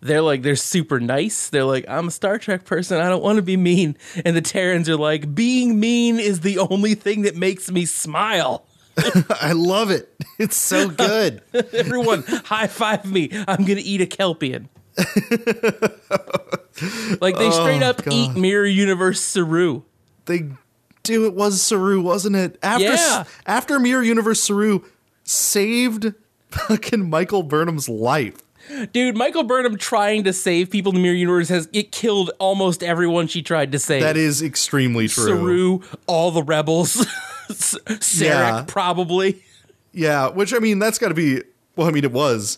they're like they're super nice they're like i'm a star trek person i don't want to be mean and the terrans are like being mean is the only thing that makes me smile I love it. It's so good. everyone high five me i'm gonna eat a kelpian like they straight Oh, up eat mirror universe saru they do. It was Saru, wasn't it? After Yeah. after Mirror Universe, Saru saved fucking Michael Burnham's life. Dude, Michael Burnham trying to save people in the Mirror Universe has it killed almost everyone she tried to save. That is extremely true. Saru, all the rebels, Sarek Yeah. probably. Yeah, which I mean, that's got to be. Well, I mean, it was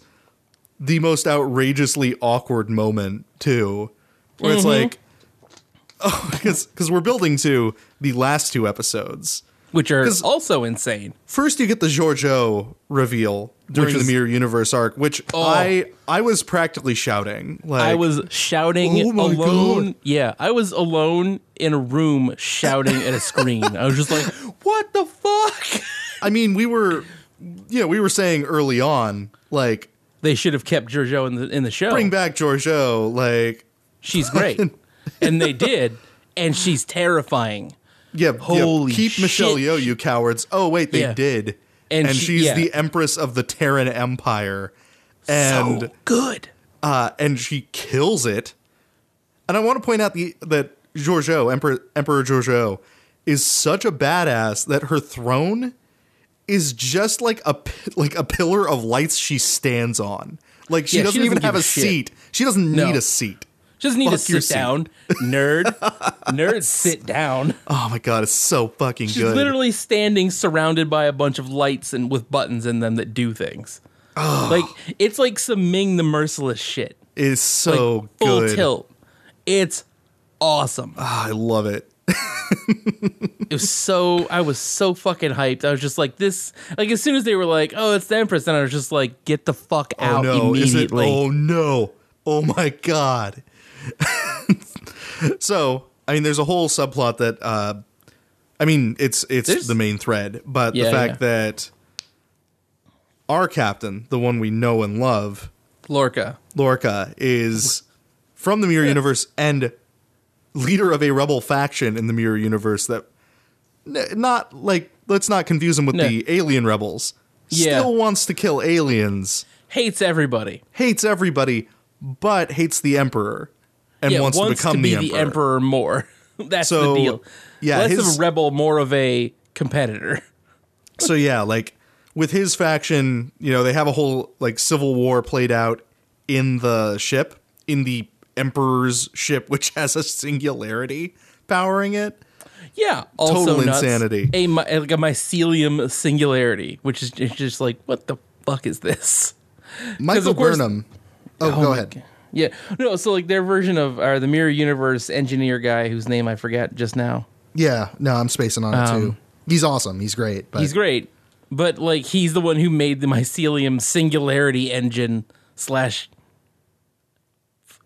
the most outrageously awkward moment too, where it's Mm-hmm. like, oh, because because we're building to the last two episodes. Which are also insane. First, you get the Georgiou reveal during was- the Mirror Universe arc, which Oh. I I was practically shouting. Like I was shouting Oh alone. God. Yeah, I was alone in a room shouting at a screen. I was just like, "What the fuck?" I mean, we were, know, we were saying early on, like, They should have kept Georgiou in the in the show. bring back Georgiou, like, she's great, and they did, and she's terrifying. Yeah, yeah, Holy keep Michelle shit. Yeoh, you cowards. Oh wait, they Yeah. did, And and, she- she's yeah. the empress of the Terran Empire, and so good. uh, and she kills it. And I want to point out the that Georgiou, Emperor Emperor Georgiou, is such a badass that her throne is just like a like a pillar of lights she stands on. Like she Yeah, doesn't doesn't even have a a shit. seat. She doesn't No. need a seat. She doesn't need to Fuck your sit seat. down, nerd. nerd, sit down. Oh my god, it's so fucking She's good. literally standing surrounded by a bunch of lights and with buttons in them that do things. Like it's like some Ming the Merciless shit. it is so like, full good. tilt. It's awesome. Ah, I love it. It was so I was so fucking hyped. I was just like this. Like as soon as they were like, "Oh, it's the Empress," then I was just like, "Get the fuck Oh out no, is it? immediately!" Oh no. Oh my god. so, I mean, there's a whole subplot that uh I mean, it's it's There's- the main thread, but Yeah, the fact yeah. that our captain, the one we know and love, Lorca. Lorca, is from the Mirror Universe and leader of a rebel faction in the Mirror Universe that not like let's not confuse him with No. the alien rebels. Yeah. Still wants to kill aliens, Hates everybody. hates everybody, but hates the emperor and yeah, wants, to become be the, emperor. more. That's So, the deal. yeah, less his- of a rebel, more of a competitor. so yeah, like with his faction, you know, they have a whole like civil war played out in the ship, in the emperor's ship, which has a singularity powering it. Yeah, also Total nuts. insanity. A like a mycelium singularity, which is just like, what the fuck is this? Michael course- Burnham. Oh, Oh go ahead. God. Yeah, no. So like their version of or the Mirror Universe engineer guy, whose name I forget just now. Yeah, no, I'm spacing on it too. He's awesome. He's great. But Um, He's great, but like he's the one who made the mycelium singularity engine slash.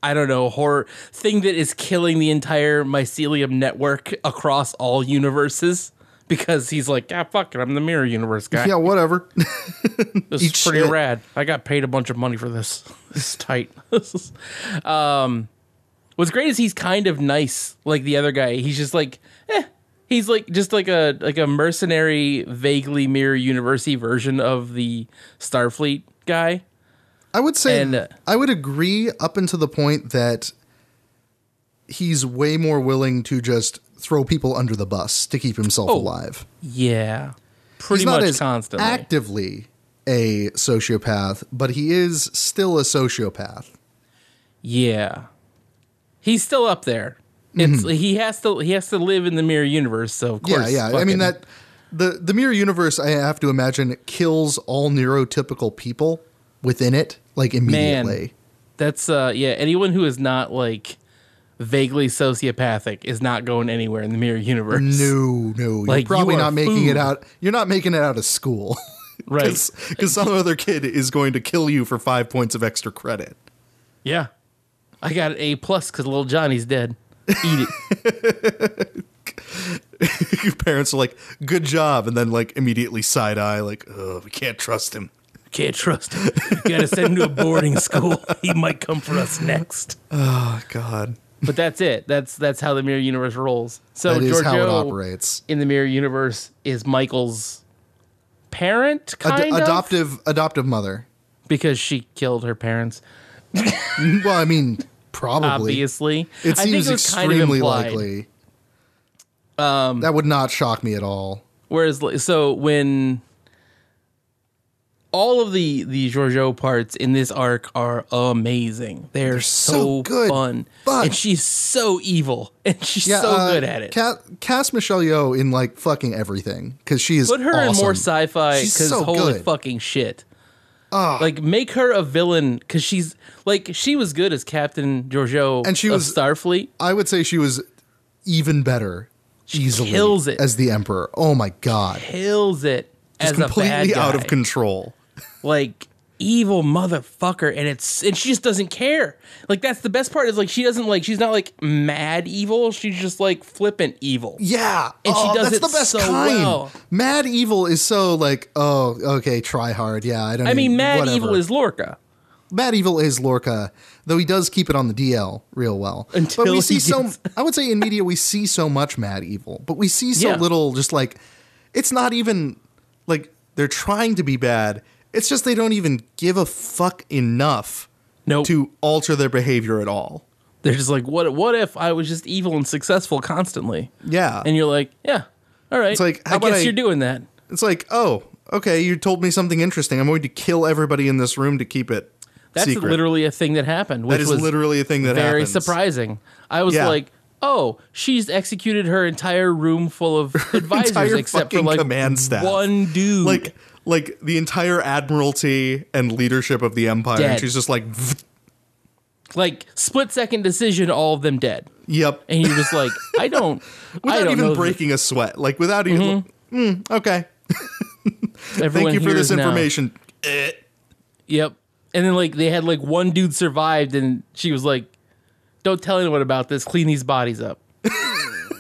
I don't know horror thing that is killing the entire mycelium network across all universes because he's like, ah, fuck it, I'm the mirror universe guy. Yeah, whatever. This Eat is pretty shit. rad. I got paid a bunch of money for this. This is tight. Um, what's great is he's kind of nice, like the other guy. He's just like, eh. He's like just like a like a mercenary, vaguely mirror university version of the Starfleet guy. I would say And, uh, I would agree up until the point that he's way more willing to just throw people under the bus to keep himself Oh, alive. Yeah, pretty he's not much as constantly. actively a sociopath, but he is still a sociopath. yeah, he's still up there. It's he has to he has to live in the mirror universe. So of course, Mm-hmm. yeah, yeah. I mean that the the mirror universe. I have to imagine kills all neurotypical people within it, like immediately. That's uh yeah, anyone who is not like vaguely sociopathic is not going anywhere in the mirror universe. No, no, Like, you're probably you not making food. it out. You're not making it out of school, Right. Because some other kid is going to kill you for five points of extra credit. Yeah. I got an A plus because little Johnny's dead. Eat it. Your parents are like, "Good job," and then like immediately side eye, like, "Oh, we can't trust him." Can't trust him. You Gotta send him to a boarding school. He might come for us next. Oh God. But that's it. That's that's how the mirror universe rolls. So that is how it operates. in the mirror universe is Michael's parent, Ad- kind of adoptive, adoptive mother. because she killed her parents. Well, I mean, probably. Obviously, It I think seems kind of extremely likely. Um, that would not shock me at all. Whereas, so when all of the the Georgiou parts in this arc are amazing, they're, so, so good. fun, and she's so evil, and she's Yeah, so uh, good at it. Ca- cast Michelle Yeoh in like fucking everything because she is. Put her in more sci-fi because so holy good. fucking shit. like make her a villain because she's like she was good as Captain Georgiou And she of was- Starfleet. I would say she was even better. easily kills it. as the Emperor. Oh my god! Kills it Just as a bad completely out of control. Like evil motherfucker and it's and she just doesn't care like that's the best part is like she doesn't like she's not like mad evil she's just like flippant evil Yeah, And she oh, does that's it the best so kind. well. Mad Evil is so like, oh, okay, try hard. Yeah, I don't. Know. I mean mad whatever. evil is lorca Mad Evil is Lorca, though he does keep it on the DL real well. Until but we see so. I would say in media we see so much Mad Evil, but we see so Yeah. little. Just like it's not even like they're trying to be bad. It's just they don't even give a fuck enough no to alter their behavior at all. they're just like what what if i was just evil and successful constantly Yeah. and you're like yeah all right It's like, how i guess I- you're doing that it's like, oh, okay, you told me something interesting. I'm going to kill everybody in this room to keep it That's secret. literally a thing that happened, which that is was literally a thing that happened. very happens. surprising. I was Yeah. like, "Oh, she's executed her entire room full of advisors, except for like command staff. one dude." Like like the entire admiralty and leadership of the empire. And she's just like, like split second decision, all of them dead, yep. and you're just like, "I don't, I Without don't even breaking a sweat. Like without even mm, okay. Thank you for this information. Eh. Yep. And then like they had like one dude survived, and she was like, "Don't tell anyone about this. Clean these bodies up."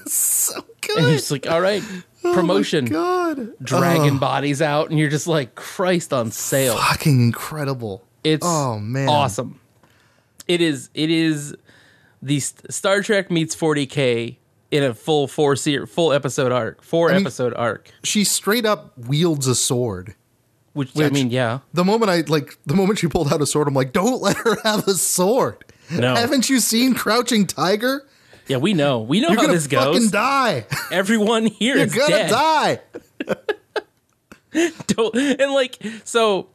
So good. And he's like, "All right, Oh promotion." God. Dragging bodies out, and you're just like, Christ on sale. Fucking incredible. It's Oh, man. awesome. It is. It is the Star Trek meets 40k in a full four ser- full episode arc, four mean- episode arc. She straight up wields a sword. Which, I mean, yeah, The moment I like the moment she pulled out a sword, I'm like, don't let her have a sword. No. Haven't you seen Crouching Tiger? Yeah, we know, we know how this goes. You're how gonna this fucking die. Everyone here You're is gonna dead. die. Don't- and like so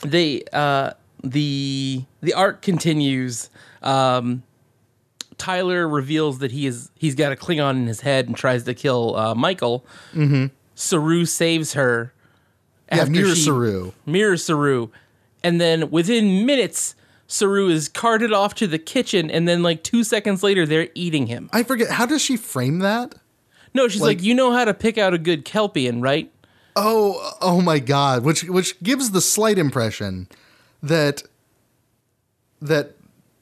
they uh the the arc continues um tyler reveals that he is he's got a klingon in his head and tries to kill uh michael mm-hmm. saru saves her Yeah, after Mira she- Saru. mirror saru and then within minutes saru is carted off to the kitchen and then like two seconds later they're eating him I forget how does she frame that? no she's like, Like- you know how to pick out a good kelpian right Oh, oh my god, which which gives the slight impression that that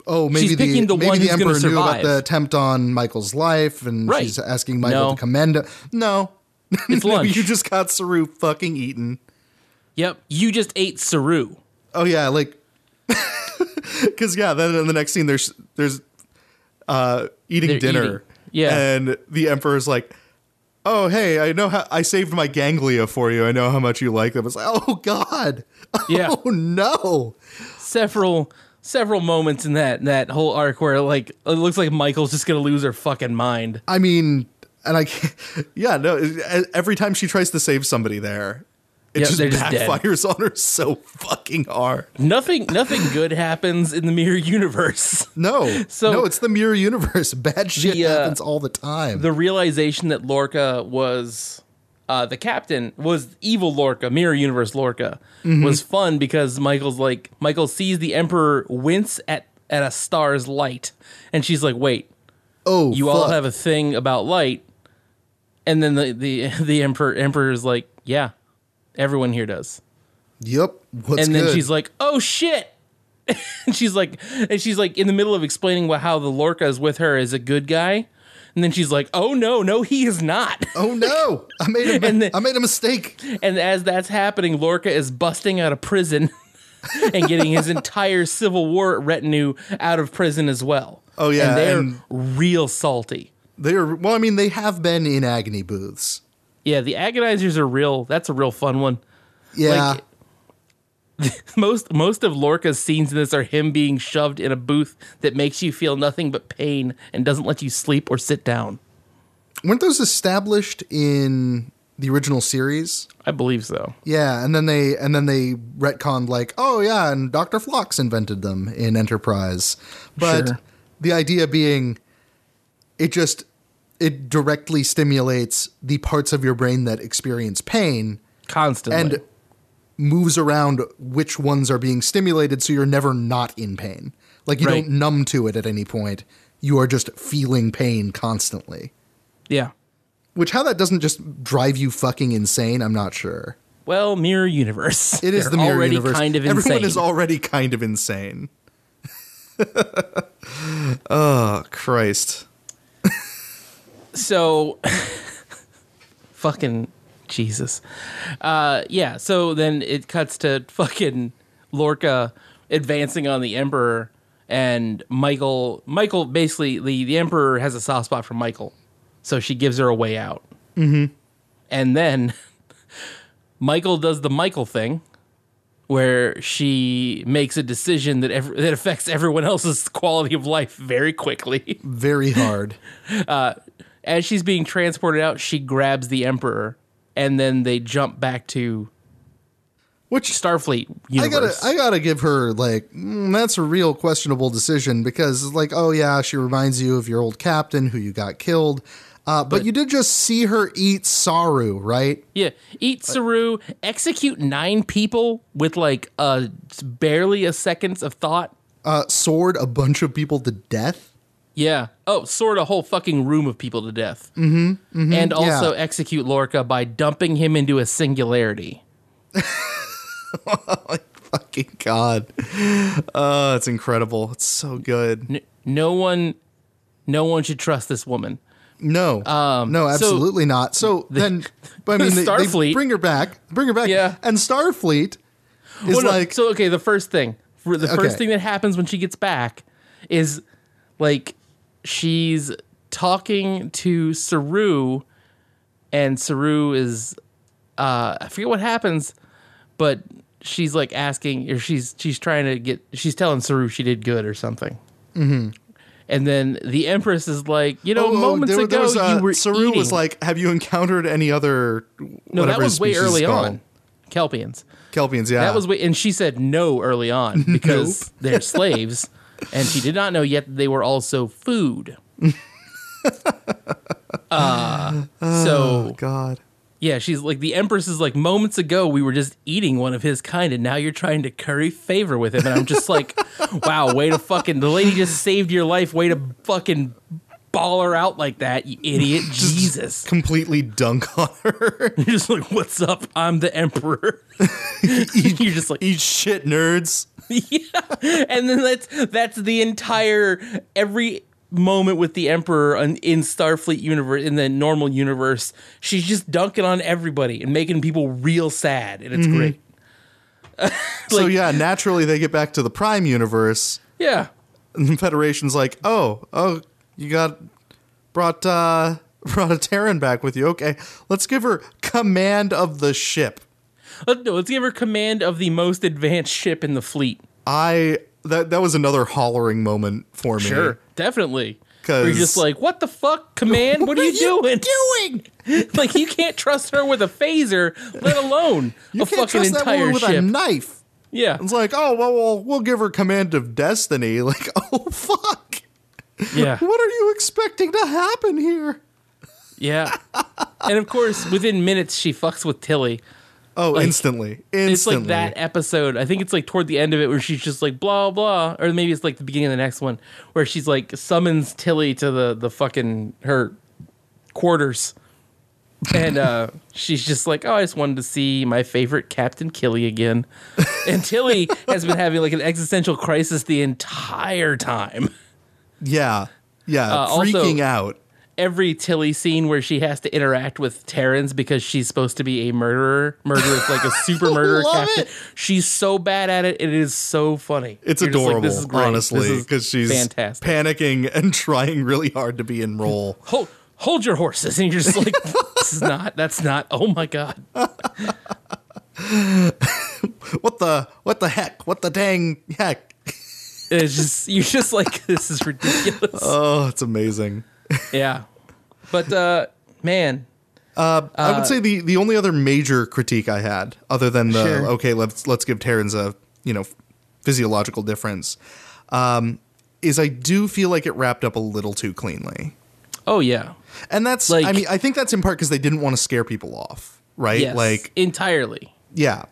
oh maybe She's the, the maybe the emperor knew about the attempt on Michael's life and Right. she's asking Michael No. to commend him. No. it's lunch you just got Saru fucking eaten. yep you just ate saru Oh yeah, like because yeah. Then in the next scene, there's there's uh eating They're dinner. eating. Yeah. and the emperor's like, "Oh hey, I know how I saved my ganglia for you. I know how much you like them." It's like, Oh god. Yeah. Oh no. several several moments in that that whole arc where like it looks like Michael's just gonna lose her fucking mind. I mean, and I can't, yeah, no. Every time she tries to save somebody there, it Yep, just they're just dead. backfires on her so fucking hard. Nothing nothing good happens in the mirror universe. no. So- no, it's the mirror universe. Bad shit The, uh, happens all the time. The realization that Lorca was uh, the captain was evil Lorca, mirror universe Lorca, was fun because Michael's like Michael sees the Emperor wince at at a star's light, and she's like, "Wait, oh, you all have a thing about light," and then the the the Emperor Emperor is like, "Yeah, everyone here does." Yep. What's and then good? she's like, "Oh shit!" and she's like, and she's like in the middle of explaining how the Lorca is with her is a good guy, and then she's like, "Oh no, no, he is not." "Oh no, I made a And the- I made a mistake." and as that's happening, Lorca is busting out of prison and getting his entire Civil War retinue out of prison as well. Oh, yeah, and they're and- real salty. They're well. I mean, they have been in agony booths. Yeah, the agonizers are real. That's a real fun one. Yeah. Like, most most of Lorca's scenes in this are him being shoved in a booth that makes you feel nothing but pain and doesn't let you sleep or sit down. Weren't those established in the original series? I believe so. Yeah, and then they and then they retconned like, oh yeah, and Doctor Phlox invented them in Enterprise. But Sure. the idea being, it just it directly stimulates the parts of your brain that experience pain Constantly. and moves around which ones are being stimulated, so you're never not in pain. Like you Right. don't numb to it at any point. You are just feeling pain constantly. yeah. Which how that doesn't just drive you fucking insane, I'm not sure. Well, mirror universe. It is They're the mirror already universe. kind of Everyone insane. is already kind of insane. oh Christ! So fucking Jesus. Uh yeah, so then it cuts to fucking Lorca advancing on the Emperor and Michael Michael basically the, the Emperor has a soft spot for Michael. So she gives her a way out. Mm-hmm. And then Michael does the Michael thing where she makes a decision that ev- that affects everyone else's quality of life very quickly. Very hard. as she's being transported out, she grabs the emperor, and then they jump back to Which Starfleet I universe. gotta, I gotta give her like mm, that's a real questionable decision because like, oh yeah, she reminds you of your old captain who you got killed, uh, but, you did just see her eat Saru, right? yeah, eat Saru, execute nine people with like uh barely a seconds of thought. Uh, sword a bunch of people to death. Yeah. Oh, sword a whole fucking room of people to death. Mm-hmm. and also yeah. execute Lorca by dumping him into a singularity. Oh, my fucking god, Oh, it's incredible. It's so good. N- no one, no one should trust this woman. No, no, absolutely not. So then, but I mean, they, they Starfleet- bring her back, bring her back, Yeah. and Starfleet is Well, no, like, so okay. The first thing, for the Okay. first thing that happens when she gets back is like she's talking to Saru, and Saru is uh, I forget what happens, but she's like asking, or she's she's trying to get, she's telling Saru she did good or something. Mm-hmm. And then the Empress is like, you know, Oh, oh, moments there- ago there was, uh, you were Saru eating. was like, "Have you encountered any other?" no, that whatever was way species early on. Kelpians. Kelpians, yeah. That was way, and she said no early on because they're slaves, and she did not know yet that they were also food. uh, so God. yeah, she's like the Empress is like moments ago we were just eating one of his kind, and now you're trying to curry favor with him, and I'm just like, wow, way to fucking the lady just saved your life, way to fucking ball her out like that, you idiot, Jesus. Completely dunk on her. You're just like, what's up? I'm the Emperor. you're just like, Eat shit, nerds. yeah, and then that's that's the entire every moment with the Emperor in, in Starfleet universe in the normal universe. She's just dunking on everybody and making people real sad, and it's great. so yeah, naturally they get back to the Prime universe, Yeah, and the Federation's like, "Oh, oh, you got brought uh brought a Terran back with you. Okay, let's give her command of the ship." Let's give her command of the most advanced ship in the fleet. I that that was another hollering moment for me. Sure, definitely. 'Cause- Where you're just like, what the fuck, command? What, are you, doing? doing? like you can't trust her with a phaser, let alone You a can't fucking trust that entire woman with a knife. yeah, It's like, oh well, well, we'll give her command of destiny. Like, oh fuck, yeah. what are you expecting to happen here? Yeah. and of course, within minutes, she fucks with Tilly. Oh, Like, instantly, instantly. It's like that episode. I think it's like toward the end of it where she's just like blah blah, or maybe it's like the beginning of the next one where she's like summons Tilly to the the fucking her quarters, and uh she's just like, oh, I just wanted to see my favorite Captain Killy again, and Tilly has been having like an existential crisis the entire time. Yeah, yeah, Uh, also- freaking out. Every Tilly scene where she has to interact with Terrans because she's supposed to be a murderer, murderer, like a super murderer captain. it. She's so bad at it; it is so funny. It's You're just like, adorable, this is great. honestly, because she's fantastic. panicking and trying really hard to be in role. hold, hold your horses, and you're just like, this is not. That's not. Oh my god. what the what the heck? What the dang heck? It's just you're just like this is ridiculous. Oh, it's amazing. yeah, but uh, man, I would say the the only other major critique I had, other than the Sure. okay, let's let's give Terrans a you know physiological difference, um, is I do feel like it wrapped up a little too cleanly, oh yeah, and that's Like- I mean I think that's in part because they didn't want to scare people off, right? yes, Like entirely. yeah.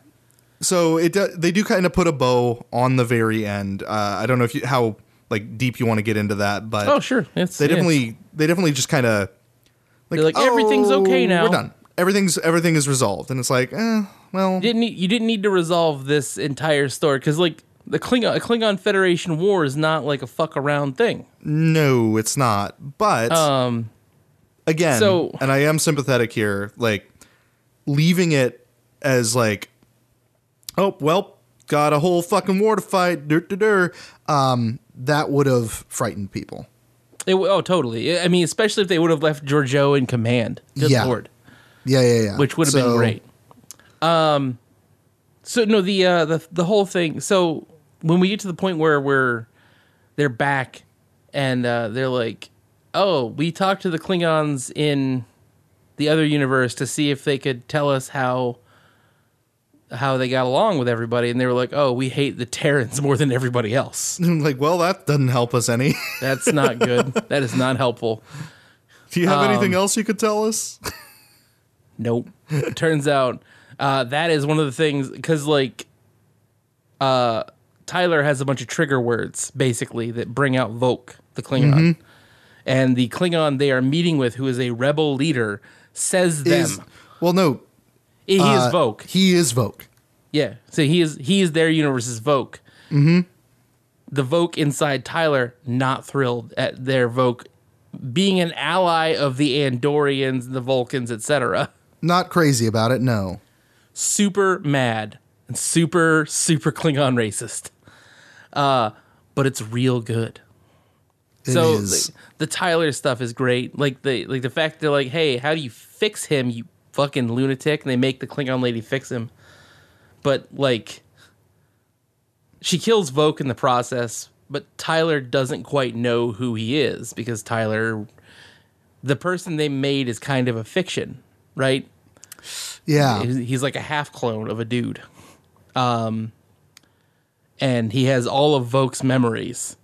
So it do, they do kind of put a bow on the very end. Uh, I don't know if you how like deep you want to get into that, but Oh sure, it's they definitely they definitely just kind of They're like, "Everything's okay now." We're done. Everything's everything is resolved, and it's like, eh, well, you didn't need, you didn't need to resolve this entire story because like the Klingon Klingon Federation War is not like a fuck around thing. no, it's not. But Um, again, so- and I am sympathetic here, like leaving it as like, oh well, got a whole fucking war to fight. Dur, dur, dur. Um, that would have frightened people. It, oh totally. I mean, especially if they would have left Georgiou in command. Good Yeah. lord, Yeah, yeah, yeah. which would have So, been great. Um, so no, the uh, the the whole thing. So when we get to the point where we're they're back and uh, they're like, oh, we talked to the Klingons in the other universe to see if they could tell us how how they got along with everybody, and they were like, "Oh, we hate the Terrans more than everybody else." I'm like, well, that doesn't help us any. That's not good. that is not helpful. Do you have Um, anything else you could tell us? Nope. It Turns out uh, that is one of the things because like uh, Tyler has a bunch of trigger words basically that bring out Voq, the Klingon, and the Klingon they are meeting with, who is a rebel leader, says them. Is well, no, he uh, is Voq. He is Voq. Yeah. So he is he is their universe's Voq. Mm-hmm. The Voq inside Tyler not thrilled at their Voq being an ally of the Andorians, the Vulcans, etc. Not crazy about it. No. Super mad and super super Klingon racist. Uh, but it's real good. It so is. The, the Tyler stuff is great. Like the like the fact they're like, hey, how do you fix him, you fucking lunatic? And they make the Klingon lady fix him. But like she kills Voq in the process, but Tyler doesn't quite know who he is because Tyler the person they made is kind of a fiction, right? yeah. He's, like a half clone of a dude. Um, and he has all of Voq's memories.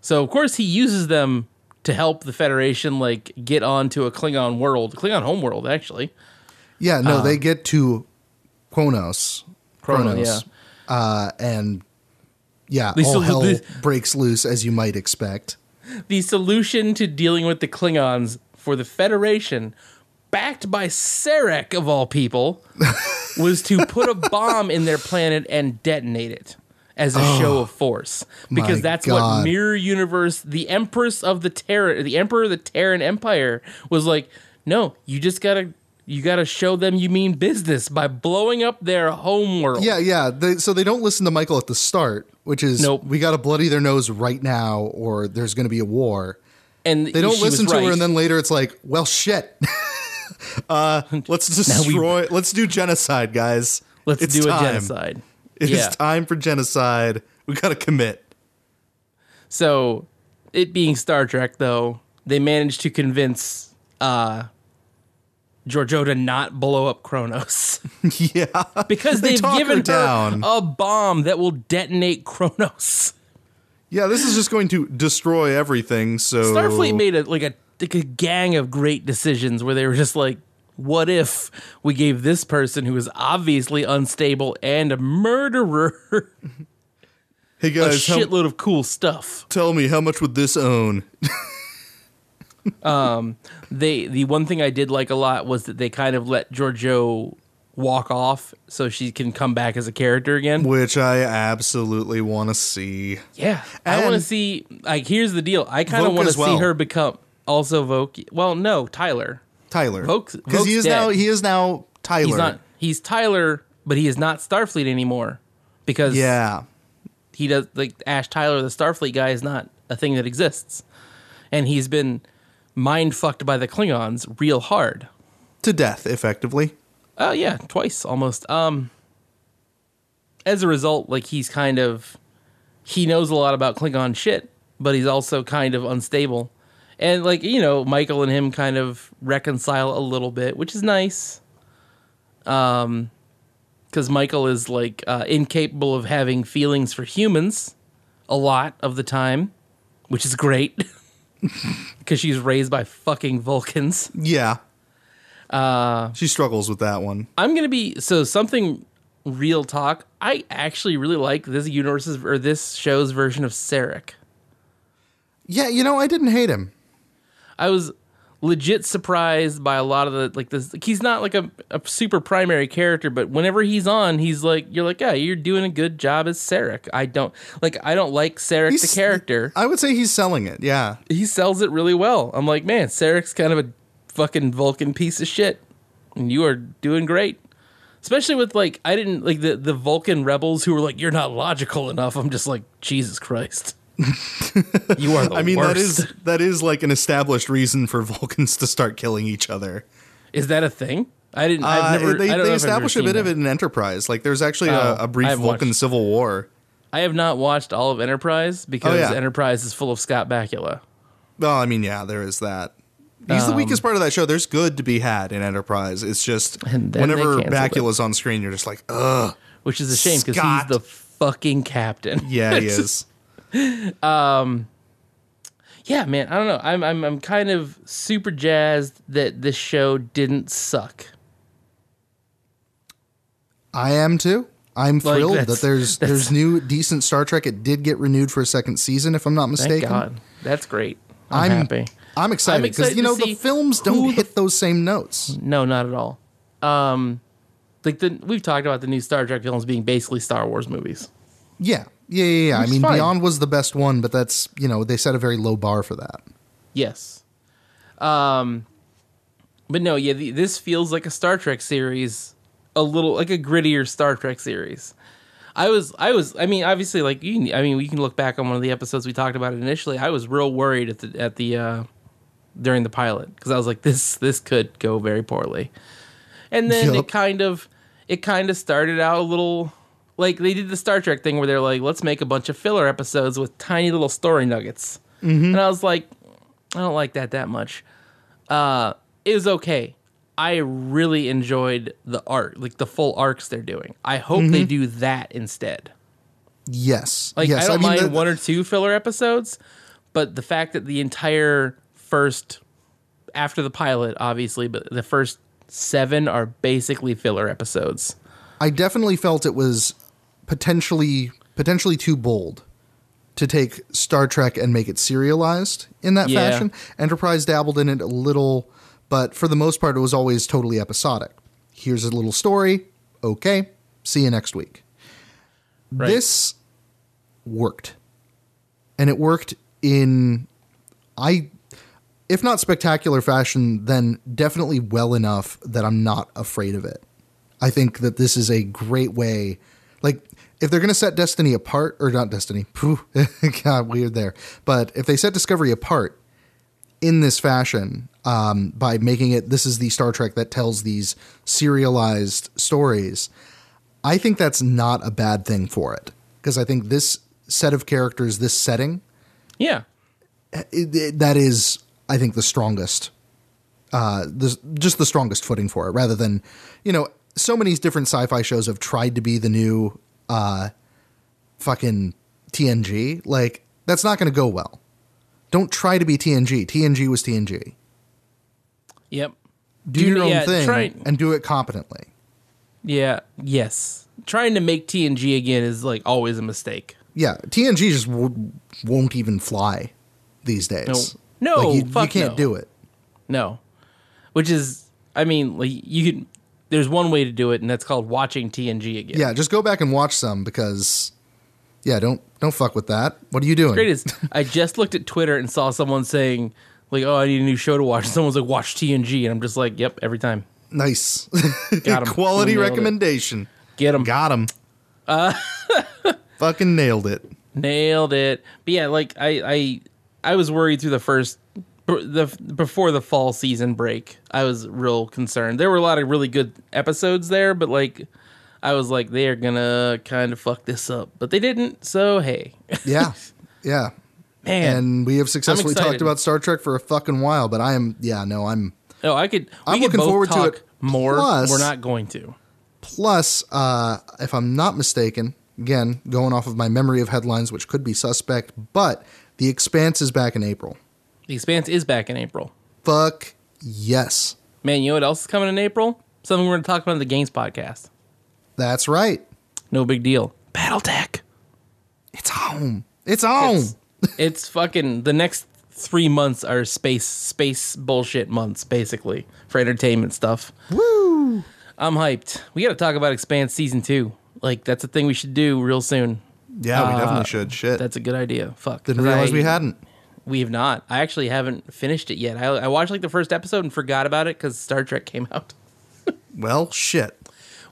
So of course he uses them to help the Federation like get onto a Klingon world, Klingon homeworld actually. Yeah. No, they get to Kronos. Kronos. Uh, and yeah, These all the- hell the- breaks loose as you might expect. The solution to dealing with the Klingons for the Federation, backed by Sarek of all people, was to put a bomb in their planet and detonate it as a show of force. Because that's what Mirror Universe, the Empress of the Terran, the Emperor of the Terran Empire, was like, no, you just gotta. You got to show them you mean business by blowing up their home world. Yeah, yeah. They, so they don't listen to Michael at the start, which is Nope. we got to bloody their nose right now, or there's going to be a war. and They don't listen to right. her, and then later it's like, well, shit. Let's we- destroy. let's do genocide, guys. let's It's do a genocide. It is yeah. time for genocide. We got to commit. So, it being Star Trek, though, they managed to convince uh, Georgiou to not blow up Kronos yeah. because They they've her given her, down. a bomb that will detonate Kronos. Yeah, this is just going to destroy everything. So Starfleet made a like a like a gang of great decisions where they were just like, what if we gave this person who is obviously unstable and a murderer Hey a guys, how- shitload of cool stuff? tell me how much would this own? Um, they the one thing I did like a lot was that they kind of let Georgiou walk off so she can come back as a character again. Which I absolutely want to see. Yeah, I want to see. Like, here's the deal: I kind of want to as see well. her become also Voq. Well, no, Tyler. Tyler, Voq's- because he is dead. now he is now Tyler. He's not. He's Tyler, but he is not Starfleet anymore because yeah, he does like Ash Tyler, the Starfleet guy, is not a thing that exists, and he's been mind fucked by the Klingons real hard. to death, effectively. Oh yeah, twice almost. Um as a result, like he's kind of he knows a lot about Klingon shit, but he's also kind of unstable. And like, you know, Michael and him kind of reconcile a little bit, which is nice. Um cuz Michael is like uh, incapable of having feelings for humans a lot of the time, which is great. Cuz she's raised by fucking Vulcans. Yeah. Uh, she struggles with that one. I'm gonna be so something real talk. I actually really like this universe's or this show's version of Sarek. Yeah, you know, I didn't hate him. I was legit surprised by a lot of the like this. Like, he's not like a, a super primary character, but whenever he's on, he's like you're like, yeah, you're doing a good job as Sarek. I don't like I don't like Sarek He's- the character. I would say he's selling it. Yeah. he sells it really well. I'm like, man, Sarek's kind of a fucking Vulcan piece of shit, and you are doing great. Especially with like, I didn't like the the Vulcan rebels who were like, you're not logical enough. I'm just like, Jesus Christ, you are the I mean, worst. that is that is like an established reason for Vulcans to start killing each other. is that a thing? I didn't. I've Uh, never. they I don't they know if I've ever establish a bit of that. it in Enterprise. Like, there's actually Oh, a, a brief Vulcan watched- civil war. I have not watched all of Enterprise because Oh, yeah. Enterprise is full of Scott Bakula. Well, I mean, yeah, there is that. He's the Um, weakest part of that show. There's good to be had in Enterprise. It's just they whenever canceled it. Bakula's on screen, you're just like, ugh. which is a shame because he's the fucking captain. Yeah, he It's is. yeah, man, I don't know. I'm I'm I'm kind of super jazzed that this show didn't suck. I am too. I'm thrilled that's- that there's there's new decent Star Trek. It did get renewed for a second season, if I'm not mistaken. God, that's great. I'm, I'm happy. I'm excited because you know the films don't hit those same notes. No, not at all. Um, like the we've talked about the new Star Trek films being basically Star Wars movies. Yeah, yeah, yeah. yeah. I mean, fine. Beyond was the best one, but that's you know they set a very low bar for that. Yes. Um, but no, yeah, the, this feels like a Star Trek series, a little like a grittier Star Trek series. I was, I was, I mean, obviously, like you, I mean, we can look back on one of the episodes we talked about it initially. I was real worried at the at the uh, during the pilot because I was like, this this could go very poorly, and then Yup. it kind of it kind of started out a little like they did the Star Trek thing where they're like, let's make a bunch of filler episodes with tiny little story nuggets, and I was like, I don't like that that much. Uh, it was okay. I really enjoyed the art, like the full arcs they're doing. I hope they do that instead. Yes, Like yes. I don't mean, mind the- one or two filler episodes, but the fact that the entire first after the pilot, obviously, but the first seven are basically filler episodes. I definitely felt it was potentially potentially too bold to take Star Trek and make it serialized in that Yeah. fashion. Enterprise dabbled in it a little, but for the most part, it was always totally episodic. Here's a little story. Okay, see you next week. Right. This worked, and it worked in I, if not spectacular fashion, then definitely well enough that I'm not afraid of it. I think that this is a great way. Like, if they're going to set Destiny apart, or not Destiny, phew, God, weird there. But if they set Discovery apart in this fashion, um, by making it this is the Star Trek that tells these serialized stories, I think that's not a bad thing for it. Because I think this set of characters, this setting, Yeah, it, it- that is, I think, the strongest, uh, the, just the strongest footing for it. Rather than, you know, so many different sci-fi shows have tried to be the new, uh, fucking TNG. Like that's not going to go well. Don't try to be TNG. TNG was TNG. yep. Do, Do- your own yeah, thing try- and do it competently. Yeah, yes. Trying to make TNG again is like always a mistake. Yeah, TNG just w- won't even fly these days. No. No, like, you, you can't no. do it. No, which is, I mean, like you can. There's one way to do it, and that's called watching TNG again. Yeah, just go back and watch some because, yeah, don't don't fuck with that. What are you doing? great is I just looked at Twitter and saw someone saying like, "Oh, I need a new show to watch." Someone's like, "Watch TNG," and I'm just like, "Yep, every time." Nice. Got 'em. Quality Nailed it. recommendation. Get them. Got him. Uh, Fucking nailed it. Nailed it. But yeah, like I I I was worried through the first the before the fall season break. I was real concerned. There were a lot of really good episodes there, but like I was like they are going to kind of fuck this up. But they didn't. So, hey. Yeah. Yeah. Man. And we have successfully talked about Star Trek for a fucking while, but I am, yeah, no, I'm. oh, I could we I'm could looking forward to it. more. Plus- We're not going to. Plus, uh, if I'm not mistaken, again, going off of my memory of headlines, which could be suspect, but The Expanse is back in April. The Expanse is back in April. Fuck yes. Man, you know what else is coming in April? Something we're going to talk about in the Games podcast. That's right. No big deal. BattleTech. It's home. It's home. It's, it's fucking the next three months are space space bullshit months, basically, for entertainment stuff. Woo. I'm hyped. We got to talk about Expanse season two. Like that's a thing we should do real soon. Yeah, we Uh, definitely should. Shit. That's a good idea. Fuck. didn't realize I- we hadn't. We have not. I actually haven't finished it yet. I, I watched like the first episode and forgot about it because Star Trek came out. Well, shit.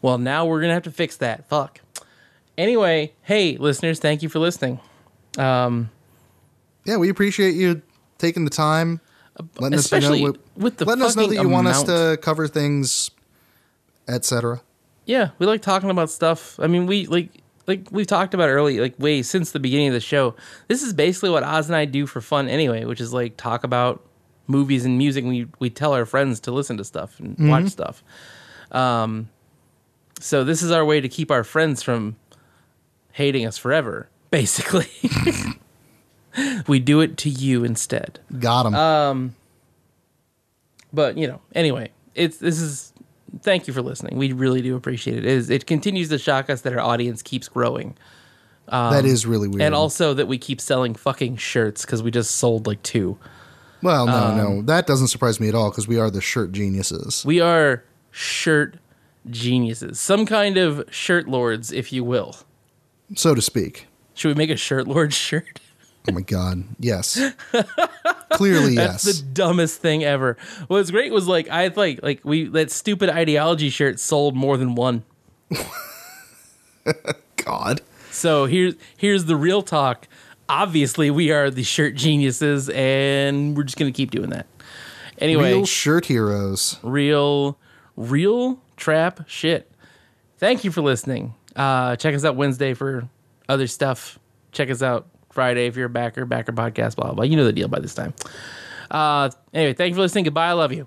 Well, now we're gonna have to fix that. Fuck. Anyway, hey listeners, thank you for listening. Um, Yeah, we appreciate you taking the time, letting us know especially what, with the letting us know that you want us to cover things, etc. Yeah, we like talking about stuff. I mean, we like like we've talked about early, like way since the beginning of the show. This is basically what Oz and I do for fun anyway, which is like talk about movies and music. We we tell our friends to listen to stuff and Mm-hmm. watch stuff. Um, so this is our way to keep our friends from hating us forever. Basically, we do it to you instead. Got him. Uh, But you know, anyway, it's this is. Thank you for listening. We really do appreciate it. It, is, it continues to shock us that our audience keeps growing, that is really weird. and also that we keep selling fucking shirts because we just sold like two. well, no, um, no, that doesn't surprise me at all because we are the shirt geniuses. We are shirt geniuses, some kind of shirt lords, if you will. so to speak. Should we make a shirt lord shirt? Oh my god. Yes. Clearly, That's yes. the dumbest thing ever. What was great was like I like like we that stupid ideology shirt sold more than one. God. So here's here's the real talk. Obviously, we are the shirt geniuses, and we're just gonna keep doing that. Anyway, Real shirt heroes. real, real trap shit. Thank you for listening. Uh, check us out Wednesday for other stuff. Check us out Friday if you're a backer, backer podcast, blah, blah, blah. You know the deal by this time. Uh, anyway, thank you for listening. Goodbye. I love you.